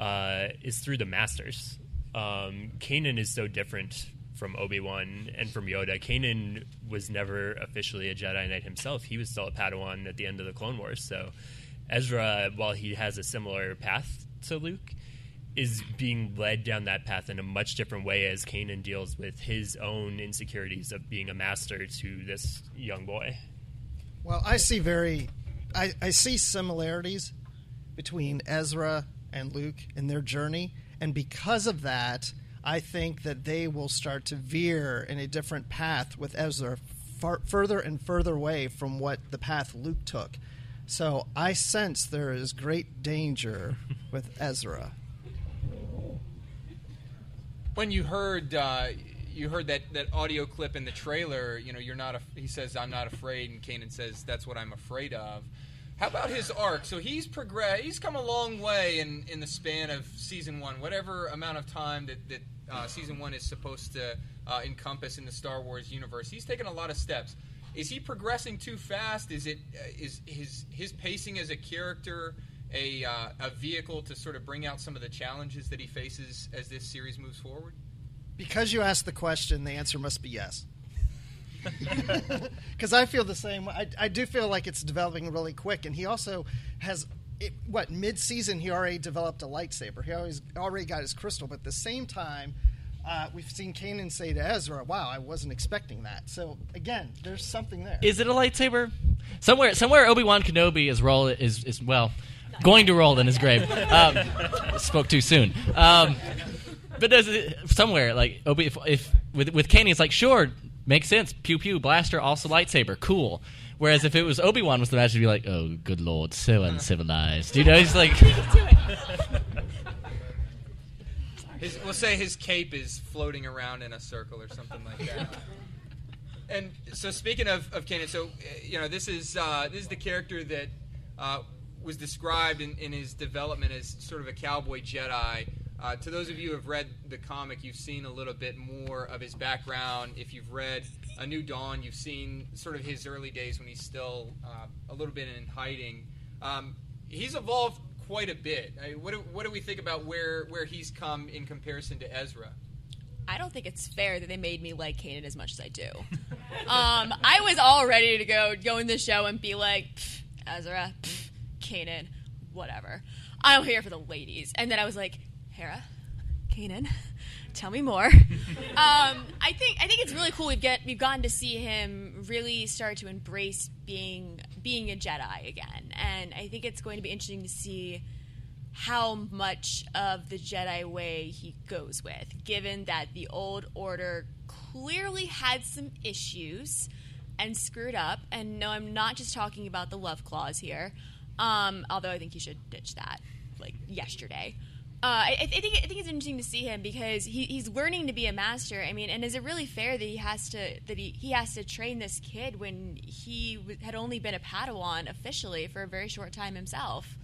uh, is through the Masters. Um, Kanan is so different from Obi Wan and from Yoda. Kanan was never officially a Jedi Knight himself. He was still a Padawan at the end of the Clone Wars. So Ezra, while he has a similar path to Luke, is being led down that path in a much different way as Kanan deals with his own insecurities of being a master to this young boy. Well, I see very, I, I see similarities between Ezra and Luke in their journey, and because of that, I think that they will start to veer in a different path with Ezra, far, further and further away from what the path Luke took. So I sense there is great danger [LAUGHS] with Ezra. When you heard uh, you heard that, that audio clip in the trailer, you know, you're not. A, he says, "I'm not afraid," and Kanan says, "That's what I'm afraid of." How about his arc? So he's progressed. He's come a long way in, in the span of season one, whatever amount of time that, that uh, season one is supposed to uh, encompass in the Star Wars universe. He's taken a lot of steps. Is he progressing too fast? Is it uh, is his his pacing as a character a uh, a vehicle to sort of bring out some of the challenges that he faces as this series moves forward? Because you asked the question, the answer must be yes. [LAUGHS] Because I feel the same. I, I do feel like it's developing really quick, and he also has it, what mid-season he already developed a lightsaber. He always already got his crystal, but at the same time, uh, we've seen Kanan say to Ezra, "Wow, I wasn't expecting that." So again, there's something there. Is it a lightsaber? Somewhere, somewhere, Obi Wan Kenobi is roll is is well going to roll in his grave. Um, spoke too soon. Um, but does it somewhere like if, if with with Kanan, it's like sure makes sense. Pew pew blaster also lightsaber cool. Whereas if it was Obi Wan was the it'd be like, oh, good lord, so uncivilized. You know, he's like. His, we'll say his cape is floating around in a circle or something like that. and so, speaking of, of Kanan, so uh, you know, this is uh, this is the character that uh, was described in, in his development as sort of a cowboy Jedi. Uh, to those of you who have read the comic, you've seen a little bit more of his background. If you've read A New Dawn, you've seen sort of his early days when he's still uh, a little bit in hiding. Um, he's evolved quite a bit. I mean, what, do, what do we think about where, where he's come in comparison to Ezra? I don't think it's fair that they made me like Kanan as much as I do. [LAUGHS] um, I was all ready to go go in the show and be like, Ezra, pff, Kanan, whatever. I'm here for the ladies. And then I was like, Hera, Kanan, tell me more. [LAUGHS] um, I think I think it's really cool. We've get we've gotten to see him really start to embrace being being a Jedi again, and I think it's going to be interesting to see how much of the Jedi way he goes with, given that the old order clearly had some issues and screwed up. And no, I'm not just talking about the love clause here, um, although I think he should ditch that like yesterday. Uh, I, I, think I think it's interesting to see him because he, he's learning to be a master. I mean, and is it really fair that he has to that he, he has to train this kid when he w- had only been a Padawan officially for a very short time himself?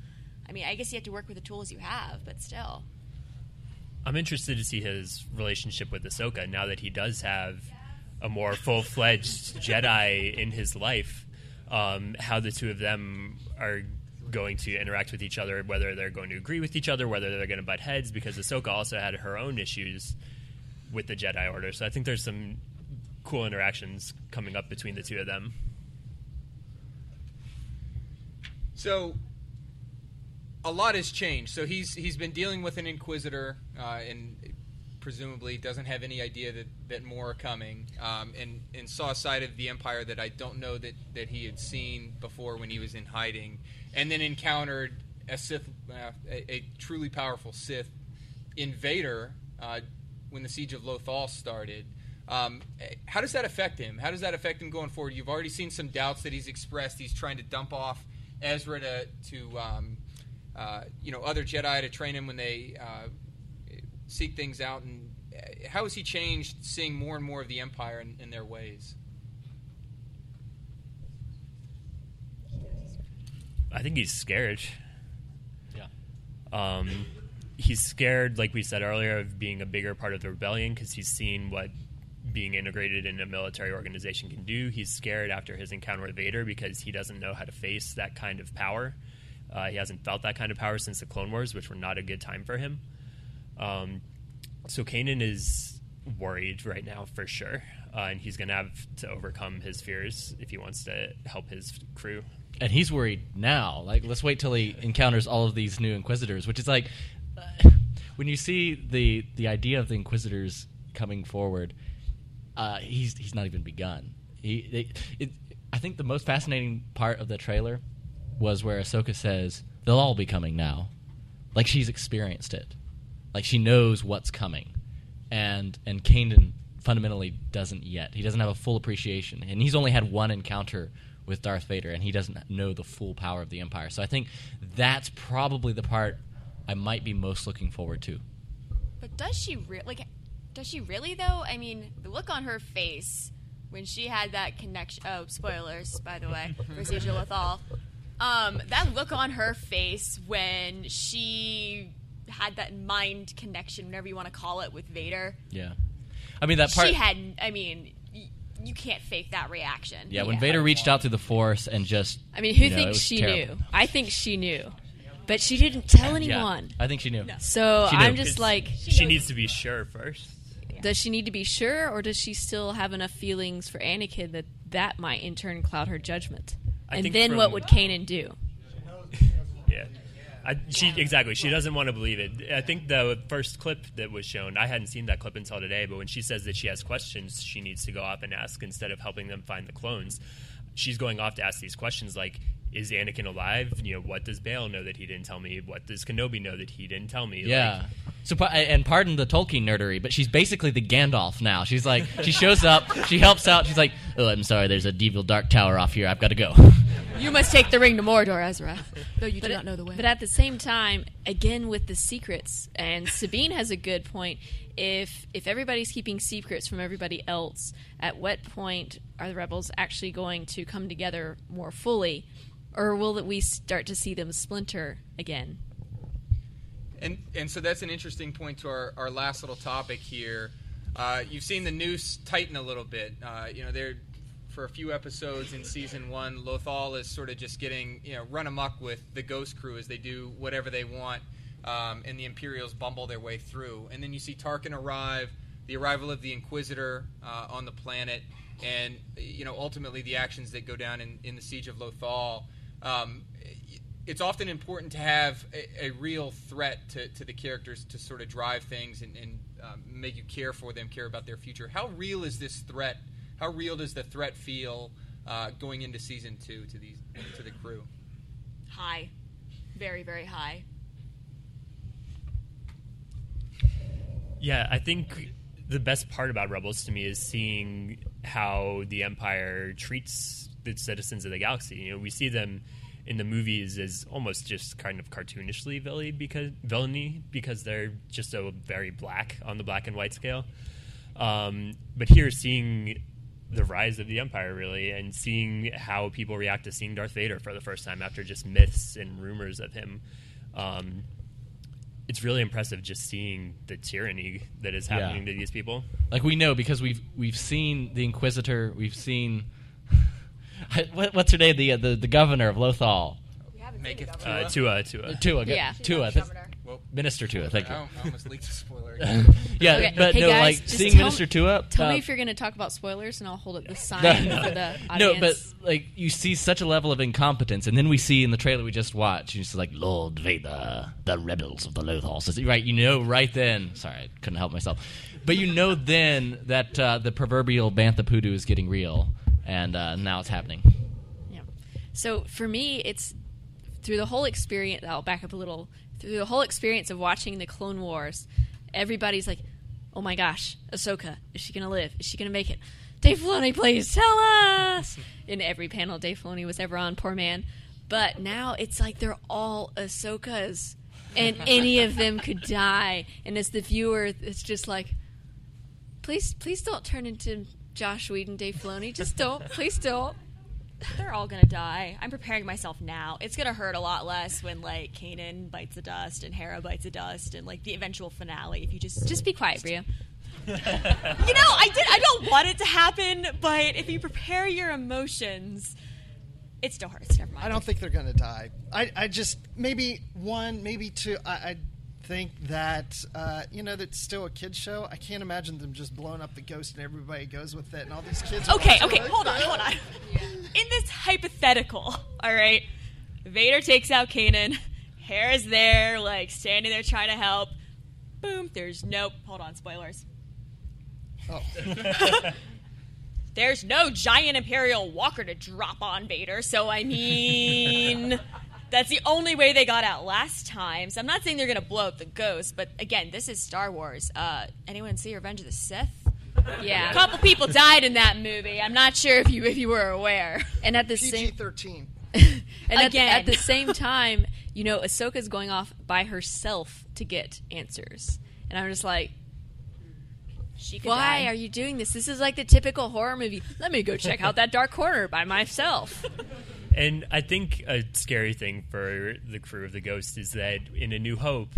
I mean, I guess you have to work with the tools you have, but still. I'm interested to see his relationship with Ahsoka now that he does have a more full fledged Jedi in his life. Um, how the two of them are going to interact with each other, whether they're going to agree with each other, whether they're going to butt heads, because Ahsoka also had her own issues with the Jedi Order. So I think there's some cool interactions coming up between the two of them. So a lot has changed. So he's he's been dealing with an inquisitor, uh, and presumably doesn't have any idea that, that more are coming, um, and and saw a side of the empire that I don't know that, that he had seen before when he was in hiding, and then encountered a Sith, uh, a, a, truly powerful Sith invader uh, when the siege of Lothal started. Um, how does that affect him? How does that affect him going forward? You've already seen some doubts that he's expressed. He's trying to dump off Ezra to to um, uh, you know other Jedi to train him when they uh, seek things out. And uh, how has he changed, seeing more and more of the Empire in, in their ways? I think he's scared. Yeah. Um, he's scared, like we said earlier, of being a bigger part of the rebellion because he's seen what being integrated in a military organization can do. He's scared after his encounter with Vader because he doesn't know how to face that kind of power. Uh, he hasn't felt that kind of power since the Clone Wars, which were not a good time for him. Um, so Kanan is worried right now for sure, uh, and he's going to have to overcome his fears if he wants to help his crew. And he's worried now. Like, let's wait till he encounters all of these new Inquisitors, which is like uh, [SIGHS] when you see the the idea of the Inquisitors coming forward. Uh, he's he's not even begun. He it, it, I think the most fascinating part of the trailer was where Ahsoka says they'll all be coming now, like she's experienced it, like she knows what's coming, and and Kanan fundamentally doesn't yet. He doesn't have a full appreciation, and he's only had one encounter with Darth Vader, and he doesn't know the full power of the Empire. So I think that's probably the part I might be most looking forward to. But does she re- like? Does she really though? I mean, the look on her face when she had that connection. Oh, spoilers, by the way, for Siege of Lothal. Um, that look on her face when she had that mind connection, whatever you want to call it, with Vader. Yeah. I mean that part. She had. I mean, y- you can't fake that reaction. yeah, when Vader reached out through the Force and just. I mean, who you know, thinks she terrible. knew? I think she knew, but she didn't tell Yeah, anyone. I think she knew. So She knew. I'm just like, she needs to be sure first. does she need to be sure, or does she still have enough feelings for Anakin that that might in turn cloud her judgment? I and then from- what would Kanan do? [LAUGHS] Yeah. I, she exactly. She doesn't want to believe it. I think the first clip that was shown, I hadn't seen that clip until today. But when she says that she has questions, she needs to go off and ask instead of helping them find the clones. She's going off to ask these questions like, "Is Anakin alive? You know, what does Bail know that he didn't tell me? What does Kenobi know that he didn't tell me?" Yeah. So and pardon the Tolkien nerdery, but she's basically the Gandalf now. She's like she shows up, she helps out. She's like, "Oh, I'm sorry, there's a evil dark tower off here. I've got to go." You must take the ring to Mordor, Ezra. Though you do But not know the way. But at the same time, again with the secrets, and Sabine has a good point. If if everybody's keeping secrets from everybody else, at what point are the rebels actually going to come together more fully, or will that we start to see them splinter again? And and so that's an interesting point to our, our last little topic here. Uh, you've seen the noose tighten a little bit. Uh, you know, they're for a few episodes in season one, Lothal is sort of just getting you know run amok with the Ghost Crew as they do whatever they want, um, and the Imperials bumble their way through. And then you see Tarkin arrive, the arrival of the Inquisitor uh, on the planet, and you know ultimately the actions that go down in, in the siege of Lothal. Um, it's often important to have a, a real threat to, to the characters to sort of drive things and, and um, make you care for them, care about their future. How real is this threat? How real does the threat feel uh, going into season two to these to the crew? high, very very high. Yeah, I think the best part about Rebels to me is seeing how the Empire treats citizens of the galaxy. You know, we see them in the movies as almost just kind of cartoonishly villainy because villainy because they're just so very black on the black and white scale. Um, but here, seeing the rise of the Empire, really, and seeing how people react to seeing Darth Vader for the first time after just myths and rumors of him. Um, it's really impressive just seeing the tyranny that is Yeah. happening to these people. Like we know because we've we've seen the Inquisitor, we've seen [LAUGHS] what, what's her name, the, uh, the the governor of Lothal. Make it Uh, Tua, Tua. Tua, good. Yeah. Tua. that's- Minister Tua, thank you. Oh, I almost leaked a spoiler. [LAUGHS] yeah, Okay, but hey no, guys, like just seeing tell Minister me- Tua. Tell uh, me if you're going to talk about spoilers, and I'll hold up the [LAUGHS] sign no, for the audience. no, but like you see such a level of incompetence, and then we see in the trailer we just watched, and it's like Lord Vader, the rebels of the Lothal. So, right, you know, right then. Sorry, I couldn't help myself. But you know then that uh, the proverbial bantha poodoo is getting real, and uh, now it's happening. Yeah. So for me, it's through the whole experience. I'll back up a little. Through the whole experience of watching the Clone Wars, everybody's like, "Oh my gosh, Ahsoka, is she gonna live? Is she gonna make it?" Dave Filoni, please tell us. [LAUGHS] In every panel Dave Filoni was ever on, poor man. But now it's like they're all Ahsokas, and any of them could [LAUGHS] die. And as the viewer, it's just like, please, please don't turn into Joss Whedon, Dave Filoni. Just don't. [LAUGHS] Please don't. They're all gonna die. I'm preparing myself now. It's gonna hurt a lot less when like Kanan bites the dust and Hera bites the dust and like the eventual finale. If you just Just be quiet, Bria. [LAUGHS] you know, I did. I don't want it to happen, but if you prepare your emotions, it still hurts. Never mind. I don't think they're going to die. I, I just maybe one, maybe two. I, I think that uh, you know that's still a kids show. I can't imagine them just blowing up the ghost and everybody goes with it and all these kids. Okay, okay, like, hold on, hold on. In this hypothetical, all right, Vader takes out Kanan. Hera's there, like standing there trying to help. Boom. There's no. Hold on. Spoilers. Oh. [LAUGHS] There's no giant Imperial Walker to drop on Vader, so I mean, [LAUGHS] that's the only way they got out last time. So I'm not saying they're gonna blow up the ghost, but again, this is Star Wars. Uh, anyone see Revenge of the Sith? Yeah. a couple people died in that movie. I'm not sure if you if you were aware. And at the same PG thirteen. [LAUGHS] and at, Again. at the same time, you know, Ahsoka's going off by herself to get answers, and I'm just like, She could why die. are you doing this? This is like the typical horror movie. Let me go check out that dark corner by myself. [LAUGHS] And I think a scary thing for the crew of the Ghost is that in A New Hope,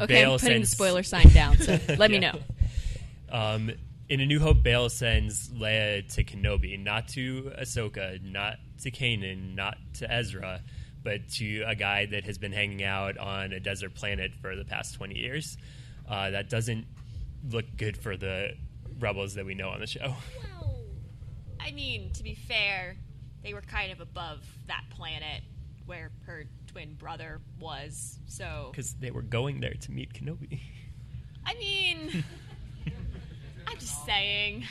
Okay, Bail I'm putting sends the spoiler sign down, so [LAUGHS] let me Yeah. know. Um, in A New Hope, Bail sends Leia to Kenobi, not to Ahsoka, not to Kanan, not to Ezra, but to a guy that has been hanging out on a desert planet for the past 20 years. Uh, that doesn't look good for the rebels that we know on the show. I mean, to be fair, they were kind of above that planet where her twin brother was. So, Because they were going there to meet Kenobi. I mean, I'm just saying.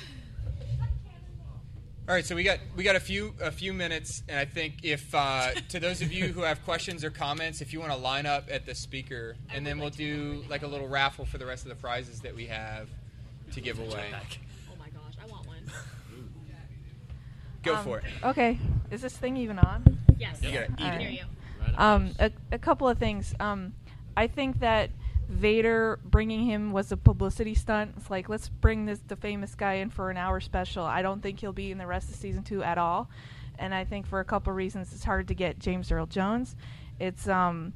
All right, so we got we got a few a few minutes, and I think if uh, to those of you who have questions or comments, if you want to line up at the speaker, and then we'll do like a little raffle for the rest of the prizes that we have to give away. Oh my gosh, I want one. Go Um, for it. Okay, is this thing even on? Yes. You gotta eat All it. right. Hear you. Um, a, a couple of things. Um, I think that Vader bringing him was a publicity stunt. It's like let's bring this the famous guy in for an hour special. I don't think he'll be in the rest of season two at all, and I think for a couple of reasons it's hard to get James Earl Jones. It's um,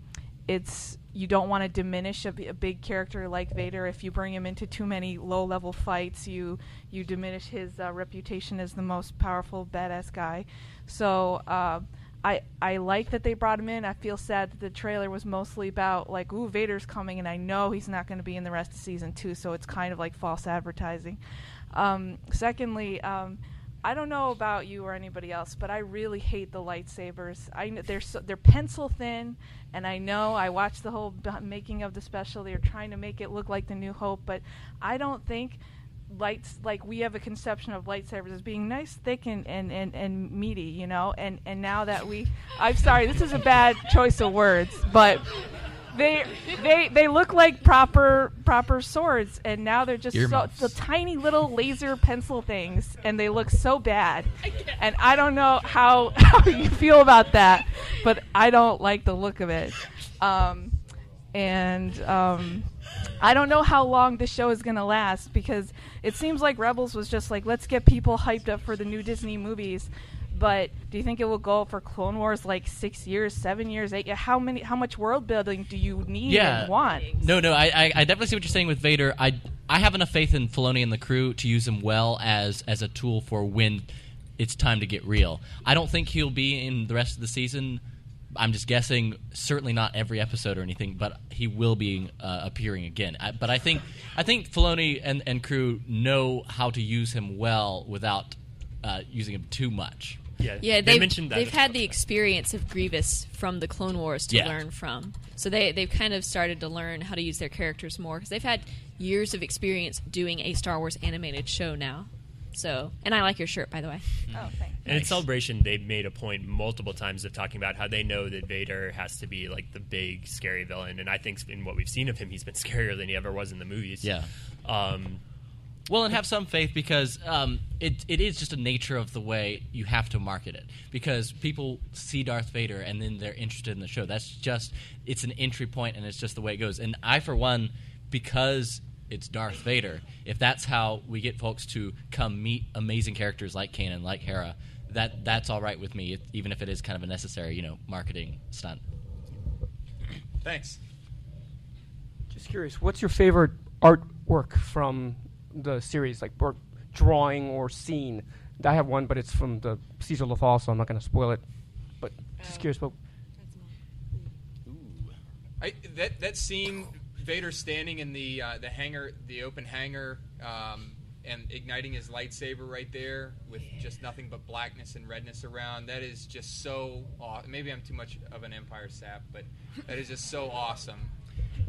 it's you don't want to diminish a big character like Vader. If you bring him into too many low level fights, you you diminish his uh, reputation as the most powerful badass guy. So. Uh, I, I like that they brought him in. I feel sad that the trailer was mostly about like, ooh, Vader's coming, and I know he's not going to be in the rest of season two, so it's kind of like false advertising. Um, secondly, um, I don't know about you or anybody else, but I really hate the lightsabers. I they're so, they're pencil thin, and I know I watched the whole making of the special. They're trying to make it look like the New Hope, but I don't think lights like we have a conception of lightsabers as being nice thick and, and, and, and meaty you know and and now that we i'm sorry this is a bad choice of words but they they they look like proper proper swords and now they're just so, Earmuffs. the tiny little laser pencil things and they look so bad and i don't know how [LAUGHS] how you feel about that but i don't like the look of it um and um I don't know how long this show is going to last because it seems like Rebels was just like, let's get people hyped up for the new Disney movies. But do you think it will go for Clone Wars like six years, seven years, eight? How many? How much world building do you need yeah. and want? No, no, I, I, I definitely see what you're saying with Vader. I, I have enough faith in Filoni and the crew to use him well as as a tool for when it's time to get real. I don't think he'll be in the rest of the season. I'm just guessing. Certainly not every episode or anything, but he will be uh, appearing again. I, but I think I think Filoni and, and crew know how to use him well without uh, using him too much. Yeah, Yeah, they they've, mentioned that. they've had the experience of Grievous from the Clone Wars to Yeah. learn from. So they they've kind of started to learn how to use their characters more because they've had years of experience doing a Star Wars animated show now. So, and I like your shirt by the way. Oh, thanks. And in Celebration, they made a point multiple times of talking about how they know that Vader has to be like the big scary villain, and I think in what we've seen of him, he's been [LAUGHS] scarier than he ever was in the movies. Yeah. Um, Well, and have some faith because um, it it is just a nature of the way you have to market it. Because people see Darth Vader and then they're interested in the show. That's just it's an entry point and it's just the way it goes. And I, for one, because it's Darth Vader, if that's how we get folks to come meet amazing characters like Kanan, like Hera, that that's all right with me, if, even if it is kind of a necessary, you know, marketing stunt. Thanks. Just curious, what's your favorite artwork from the series, like or drawing or scene? I have one, but it's from the Siege of Lothal, so I'm not going to spoil it. But just curious, what I, that that scene, Vader standing in the uh, the hangar, the open hangar, um, and igniting his lightsaber right there with just nothing but blackness and redness around. That is just so. Aw- Maybe I'm too much of an Empire sap, but that is just so awesome.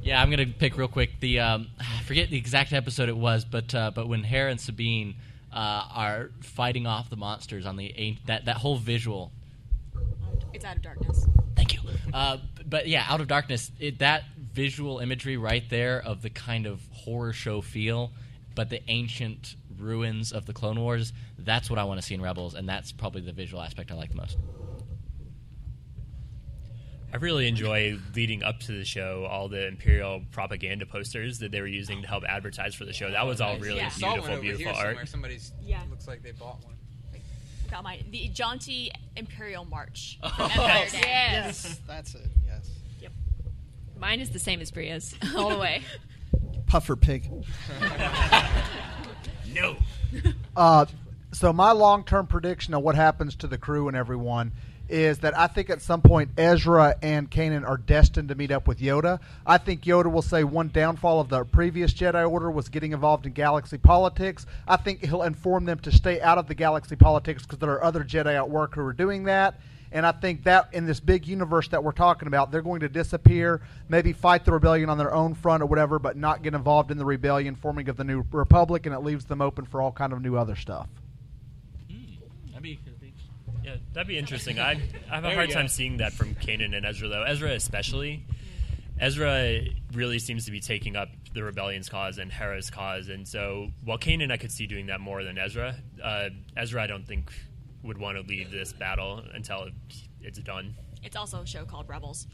Yeah, I'm gonna pick real quick. The um, [SIGHS] I forget the exact episode it was, but uh, but when Hera and Sabine uh, are fighting off the monsters on the that that whole visual. It's out of darkness. Thank you. Uh, but yeah, Out of Darkness, it, that visual imagery right there of the kind of horror show feel, but the ancient ruins of the Clone Wars. That's what I want to see in Rebels, and that's probably the visual aspect I like the most. I really enjoy leading up to the show all the Imperial propaganda posters that they were using to help advertise for the show. That was all really I saw one beautiful, over beautiful here art. Somebody's Yeah. looks like they bought one. Got mine. The jaunty Imperial March. [LAUGHS] Oh. from Empire Yes, that's it. Yes. Yep. Mine is the same as Bria's [LAUGHS] all the way. Puffer pig. [LAUGHS] no. Uh, so my long-term prediction of what happens to the crew and everyone is that I think at some point Ezra and Kanan are destined to meet up with Yoda. I think Yoda will say one downfall of the previous Jedi Order was getting involved in galaxy politics. I think he'll inform them to stay out of the galaxy politics because there are other Jedi at work who are doing that. And I think that in this big universe that we're talking about, they're going to disappear, maybe fight the rebellion on their own front or whatever, but not get involved in the rebellion forming of the new republic, and it leaves them open for all kind of new other stuff. That'd be, Yeah, that'd be interesting. [LAUGHS] I I have a hard time seeing that from Kanan and Ezra though. Ezra especially. Ezra really seems to be taking up the rebellion's cause and Hera's cause, and so while Kanan I could see doing that more than Ezra, uh, Ezra I don't think would want to leave this battle until it's done. It's also a show called Rebels.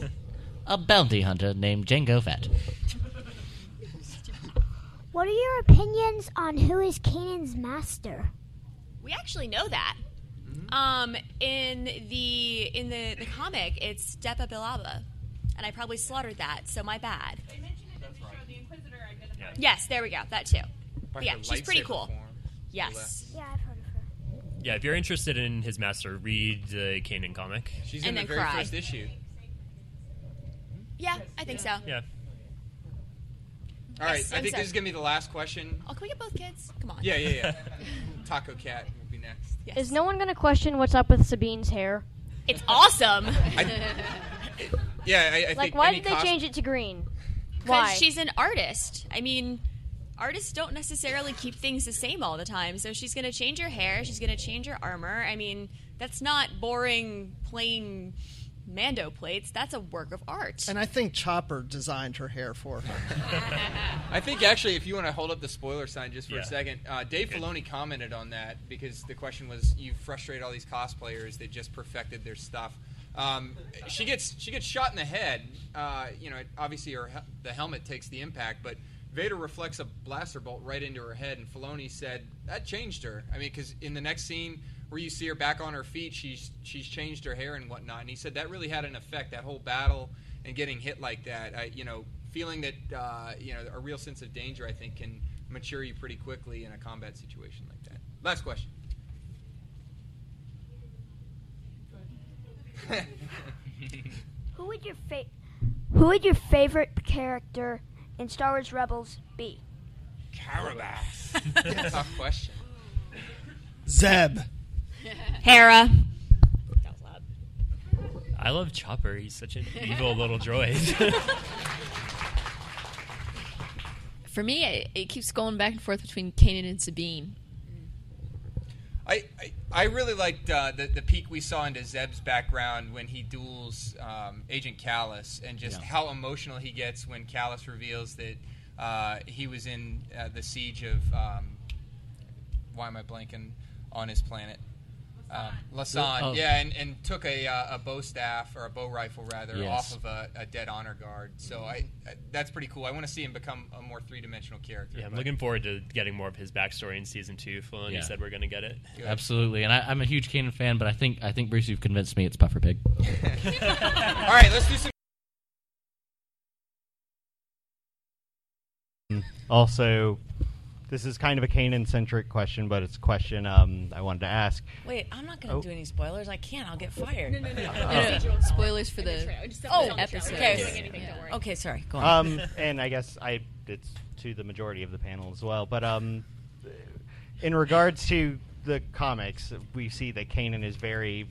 [LAUGHS] A bounty hunter named Jango Fett. What are your opinions on who is Kanan's master? We actually know that. Um, in the in the, the comic, it's Depa Billaba, and I probably slaughtered that, so my bad. They mentioned it during the Inquisitor. Yes, there we go. That too. But yeah, she's pretty cool. form. Yes. Yeah, I've heard of her. Yeah, if you're interested in his master, read the Kanan comic. She's And in the very cry. first issue. Yeah, I think so. Yeah. All right, Yes, I think sorry. this is gonna be the last question. Oh, can we get both kids? Come on. Yeah, yeah, yeah. [LAUGHS] Taco Cat will be next. Is no one going to question what's up with Sabine's hair? It's awesome. [LAUGHS] Yeah, I, I like, think why any did they cos- change it to green? Because Why? she's an artist. I mean, artists don't necessarily keep things the same all the time. So she's going to change her hair. She's going to change her armor. I mean, that's not boring, plain Mando plates. That's a work of art. And I think Chopper designed her hair for her. [LAUGHS] I think actually, if you want to hold up the spoiler sign just for Yeah. a second, uh, Dave Filoni commented on that because the question was, you frustrate all these cosplayers that just perfected their stuff. Um, she gets she gets shot in the head. Uh, you know, obviously her the helmet takes the impact, but Vader reflects a blaster bolt right into her head, and Filoni said that changed her. I mean, because in the next scene where you see her back on her feet, she's she's changed her hair and whatnot, and he said that really had an effect. That whole battle and getting hit like that, I, you know, feeling that uh, you know a real sense of danger, I think, can mature you pretty quickly in a combat situation like that. Last question. Who would your fa- Who would your favorite character in Star Wars Rebels be? Karabast. [LAUGHS] Tough question. Zeb. Hera. I love Chopper. He's such an evil little droid. [LAUGHS] For me, it, it keeps going back and forth between Kanan and Sabine. I, I, I really liked uh, the, the peek we saw into Zeb's background when he duels um, Agent Kallus and just Yeah. how emotional he gets when Kallus reveals that uh, he was in uh, the siege of. Um, why am I blanking on his planet? Um, Lasan, Oh. yeah, and, and took a, uh, a bow staff or a bow rifle rather Yes. off of a, a dead honor guard. So I, I that's pretty cool. I want to see him become a more three dimensional character. yeah, I'm but- looking forward to getting more of his backstory in season two. Filoni Yeah. said we're going to get it. Absolutely, and I, I'm a huge Kanan fan, but I think I think Bruce, you've convinced me it's Puffer Pig. [LAUGHS] All right, let's do some. Also, this is kind of a Kanan centric question, but it's a question um, I wanted to ask. Wait, I'm not going to Oh. do any spoilers. I can't. I'll get fired. No, no, no, no. Uh, No, no, spoilers for the Oh, episode. Okay. Doing anything, don't worry. Okay, sorry. Go on. Um, [LAUGHS] and I guess I it's to the majority of the panel as well. But um, in regards to the comics, we see that Kanan is very,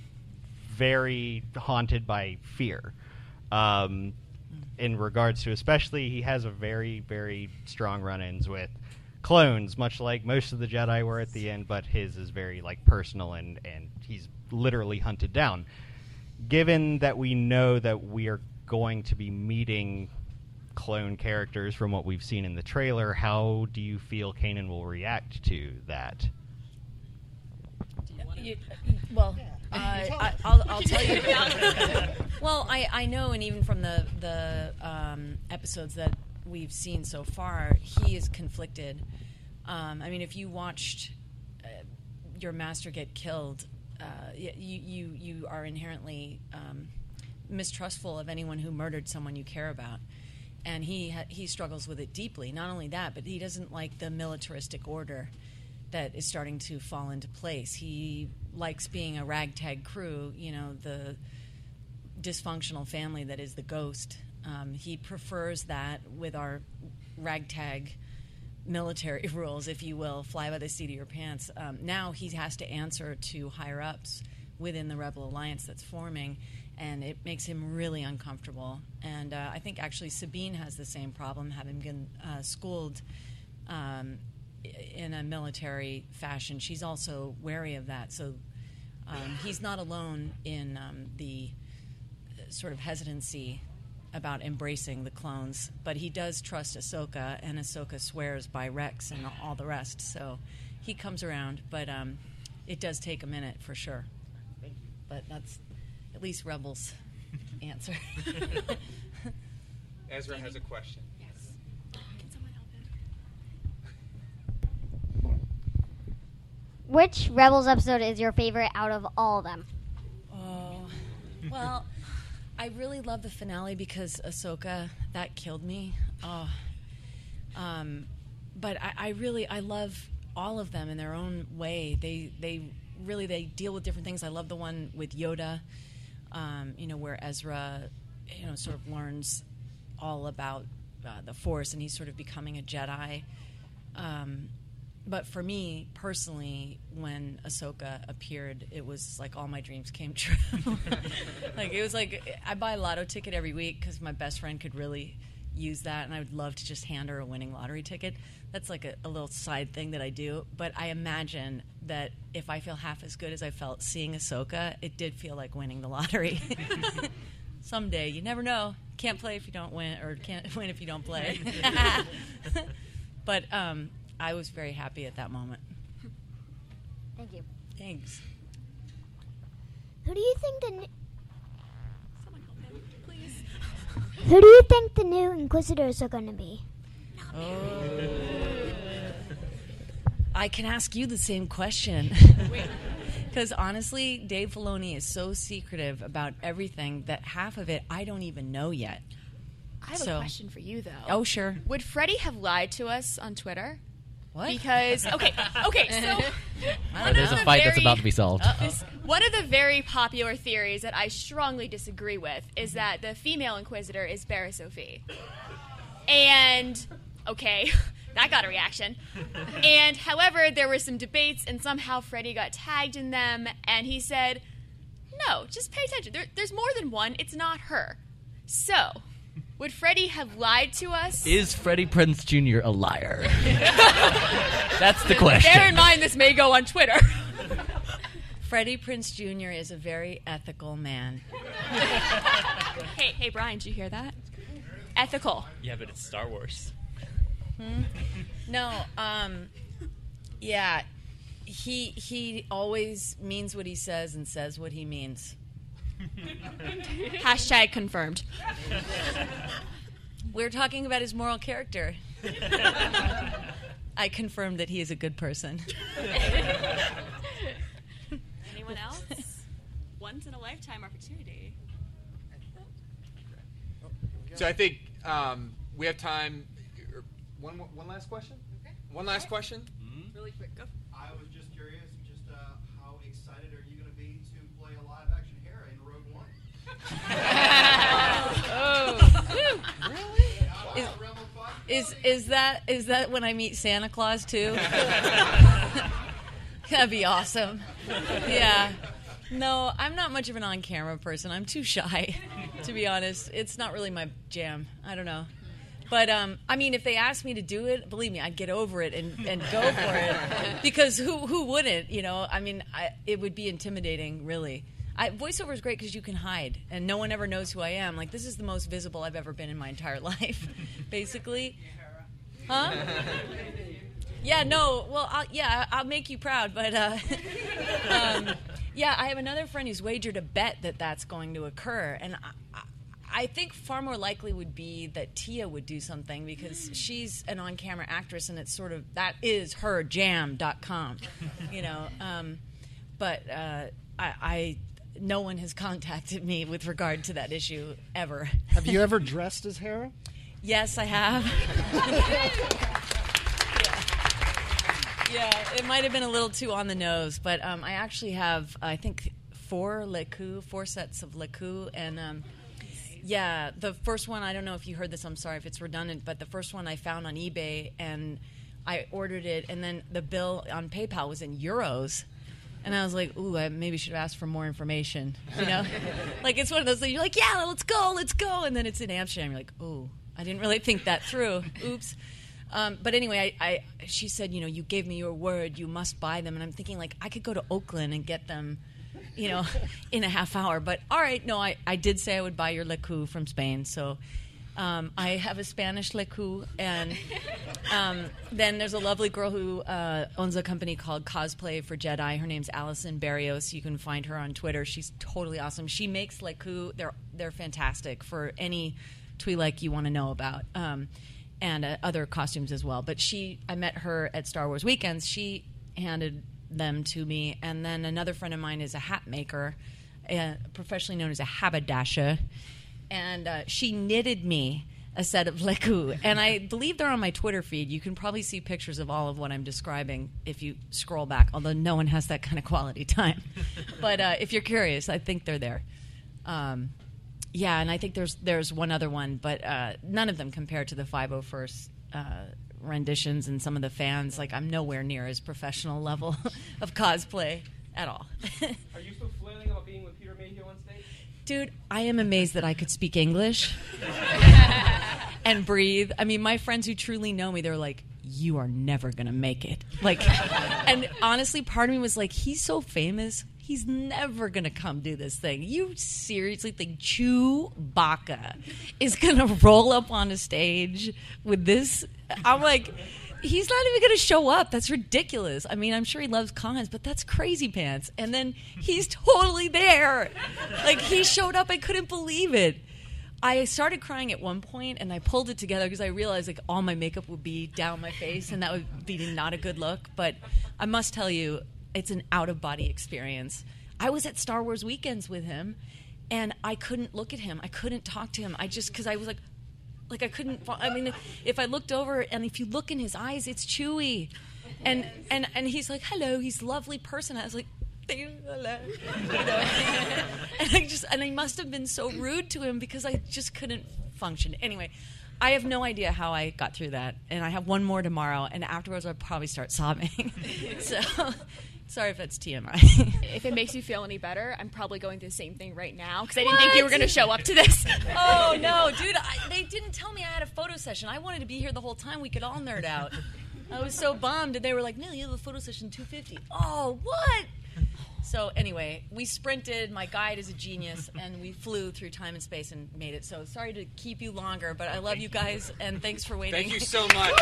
very haunted by fear. Um, in regards to, especially, he has a very, very strong run-ins with clones, much like most of the Jedi were at the end. But his is very like personal, and and he's literally hunted down. Given that we know that we are going to be meeting clone characters from what we've seen in the trailer, how do you feel Kanan will react to that? You- well, uh, [LAUGHS] I, I'll, I'll [LAUGHS] tell you. [LAUGHS] well, I, I know, and even from the the um, episodes that we've seen so far, he is conflicted. Um, I mean, if you watched uh, your master get killed, uh, you you you are inherently um, mistrustful of anyone who murdered someone you care about. And he ha- he struggles with it deeply. Not only that, but he doesn't like the militaristic order that is starting to fall into place. He likes being a ragtag crew. You know the dysfunctional family that is the ghost. Um, he prefers that with our ragtag military [LAUGHS] rules, if you will, fly by the seat of your pants. Um, now he has to answer to higher ups within the Rebel Alliance that's forming, and it makes him really uncomfortable. And uh, I think actually Sabine has the same problem, having been uh, schooled. Um, in a military fashion, she's also wary of that. So um, he's not alone in um, the sort of hesitancy about embracing the clones, but he does trust Ahsoka, and Ahsoka swears by Rex and all the rest. So he comes around, but um, it does take a minute for sure. But that's at least Rebels' [LAUGHS] answer. [LAUGHS] Ezra has a question. Yes. Can someone help him? Which Rebels episode is your favorite out of all of them? Oh, well, I really love the finale because Ahsoka that killed me. Oh, um, but I, I really I love all of them in their own way. They they really they deal with different things. I love the one with Yoda, um, you know, where Ezra, you know, sort of learns all about uh, the Force and he's sort of becoming a Jedi. Um, but for me personally, when Ahsoka appeared, it was like all my dreams came [LAUGHS] true. [LAUGHS] like it was like I buy a lotto ticket every week because my best friend could really use that, and I would love to just hand her a winning lottery ticket. That's like a, a little side thing that I do. But I imagine that if I feel half as good as I felt seeing Ahsoka, it did feel like winning the lottery. [LAUGHS] Someday, you never know. Can't play if you don't win, or can't win if you don't play. but um, I was very happy at that moment. Thank you. Thanks. Who do you think the n- Who do you think the new Inquisitors are going to be? Oh. I can ask you the same question. Because [LAUGHS] honestly, Dave Filoni is so secretive about everything that half of it I don't even know yet. I have So- a question for you, though. Oh, sure. Would Freddie have lied to us on Twitter? What? Because okay, okay, so [LAUGHS] So there's a fight that's about to be solved. This- one of the very popular theories that I strongly disagree with is mm-hmm. that the female Inquisitor is Barriss Offee. And okay, [LAUGHS] that got a reaction. And however, there were some debates, and somehow Freddie got tagged in them, and he said, "No, just pay attention. There, there's more than one. It's not her." So, would Freddie have lied to us? Is Freddie Prinze Jr. a liar? [LAUGHS] That's the question. Bear in mind, this may go on Twitter. [LAUGHS] Freddie Prinze Jr. is a very ethical man. [LAUGHS] hey, hey, Bria, did you hear that? Ethical. Yeah, but it's Star Wars. Hmm? No, um, yeah, he he always means what he says and says what he means. [LAUGHS] Hashtag confirmed. [LAUGHS] We're talking about his moral character. [LAUGHS] I confirmed that he is a good person. Anyone else? Once in a lifetime opportunity. So I think um, we have time. er, One one last question. One last question. Really quick, go. I was just curious, just uh, how excited are you going to be to play a live action Hera in Rogue One? [LAUGHS] Is, is is that is that when I meet Santa Claus too? [LAUGHS] That'd be awesome. Yeah. No, I'm not much of an on-camera person. I'm too shy, [LAUGHS] to be honest. It's not really my jam. I don't know. But um, I mean, if they asked me to do it, believe me, I'd get over it and, and go for it. Because who who wouldn't? You know, I mean, I, it would be intimidating, really. I, voiceover is great because you can hide, and no one ever knows who I am. Like this is the most visible I've ever been in my entire [LAUGHS] life, basically. Huh? [LAUGHS] Yeah, no. Well, I'll, yeah, I'll make you proud, but uh, [LAUGHS] um, yeah, I have another friend who's wagered a bet that that's going to occur, and I, I, I think far more likely would be that Tiya would do something because she's an on-camera actress, and it's sort of that is her jam.com, you know. Um, but uh, I, I, no one has contacted me with regard to that issue ever. Have you ever dressed as Hera? Yes, I have. yeah. [LAUGHS] yeah, it might have been a little too on the nose, but um, I actually have, I think, four leku, four sets of leku, and um, yeah, the first one, I don't know if you heard this, I'm sorry if it's redundant, but the first one I found on eBay, and I ordered it, and then the bill on PayPal was in euros. And I was like, ooh, I maybe should have asked for more information. You know? [LAUGHS] like, it's one of those things, you're like, yeah, let's go, let's go. And then it's in Amsterdam. You're like, ooh, I didn't really think that through. [LAUGHS] Oops. Um, but anyway, I, I, she said, you know, you gave me your word, you must buy them. And I'm thinking, like, I could go to Oakland and get them, you know, [LAUGHS] in a half hour. But all right, no, I, I did say I would buy your leku from Spain. So um, I have a Spanish leku, And um, then there's a lovely girl who uh, owns a company called Cosplay for Jedi. Her name's Allison Barrios. You can find her on Twitter. She's totally awesome. She makes leku. They're, they're fantastic for any Twi'lek you want to know about. Um, and uh, other costumes as well. But she, I met her at Star Wars Weekends. She handed them to me, and then another friend of mine is a hat maker, uh, professionally known as a haberdasher, and uh, she knitted me a set of leku, and I believe they're on my Twitter feed. You can probably see pictures of all of what I'm describing if you scroll back. Although no one has that kind of quality time, [LAUGHS] but uh, if you're curious, I think they're there. Um, yeah, and I think there's there's one other one, but uh, none of them compare to the 501st uh, renditions and some of the fans. Like I'm nowhere near as professional level [LAUGHS] of cosplay at all. [LAUGHS] Are you still flailing about being with Peter Mayhew on stage? Dude, I am amazed that I could speak English [LAUGHS] and breathe. I mean, my friends who truly know me, they're like, "You are never gonna make it." Like, [LAUGHS] and honestly, part of me was like, "He's so famous." He's never gonna come do this thing. You seriously think Chewbacca is gonna [LAUGHS] roll up on a stage with this? I'm like, he's not even gonna show up. That's ridiculous. I mean, I'm sure he loves cons, but that's crazy pants. And then he's totally there. Like he showed up. I couldn't believe it. I started crying at one point, and I pulled it together because I realized like all my makeup would be down my face, and that would be not a good look. But I must tell you, it's an out of body experience. I was at Star Wars weekends with him, and I couldn't look at him. I couldn't talk to him. I just because I was like, like I couldn't. I mean, if I looked over, and if you look in his eyes, it's Chewie, and and and he's like, hello, he's a lovely person. I was like. "Thank you, hello," you [LAUGHS] know? and I just and I must have been so rude to him because I just couldn't function. Anyway, I have no idea how I got through that, and I have one more tomorrow, and afterwards I'll probably start sobbing. [LAUGHS] so, sorry if that's TMI. if it makes you feel any better, I'm probably going through the same thing right now because I didn't think you were going to show up to this. [LAUGHS] oh no, dude! I, they didn't tell me I had a photo session. I wanted to be here the whole time. We could all nerd out. I was so bummed, and they were like, "No, you have a photo session 250." Oh, what? So anyway, we sprinted. My guide is a genius, and we flew through time and space and made it. So sorry to keep you longer, but I love you guys, and thanks for waiting. Thank you so [LAUGHS] much.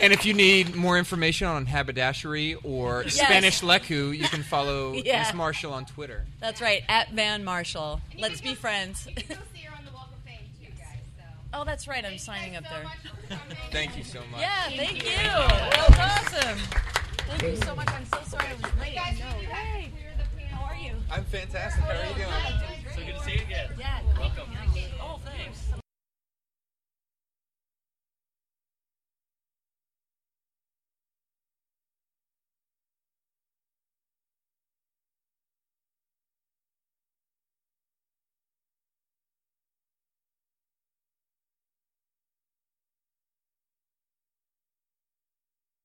And if you need more information on haberdashery or Yes. Spanish leku, you can follow [LAUGHS] Yeah. Miss Marshall on Twitter. That's right, at Van Marshall. Let's be friends. Oh, that's right. I'm signing up there. Thank you so much. Yeah, thank you. That was awesome. Thank you so much. I'm so sorry I was late. No, hey. How are you? I'm fantastic. How are you doing? So good to see you again. Yeah. Welcome. Oh, thanks.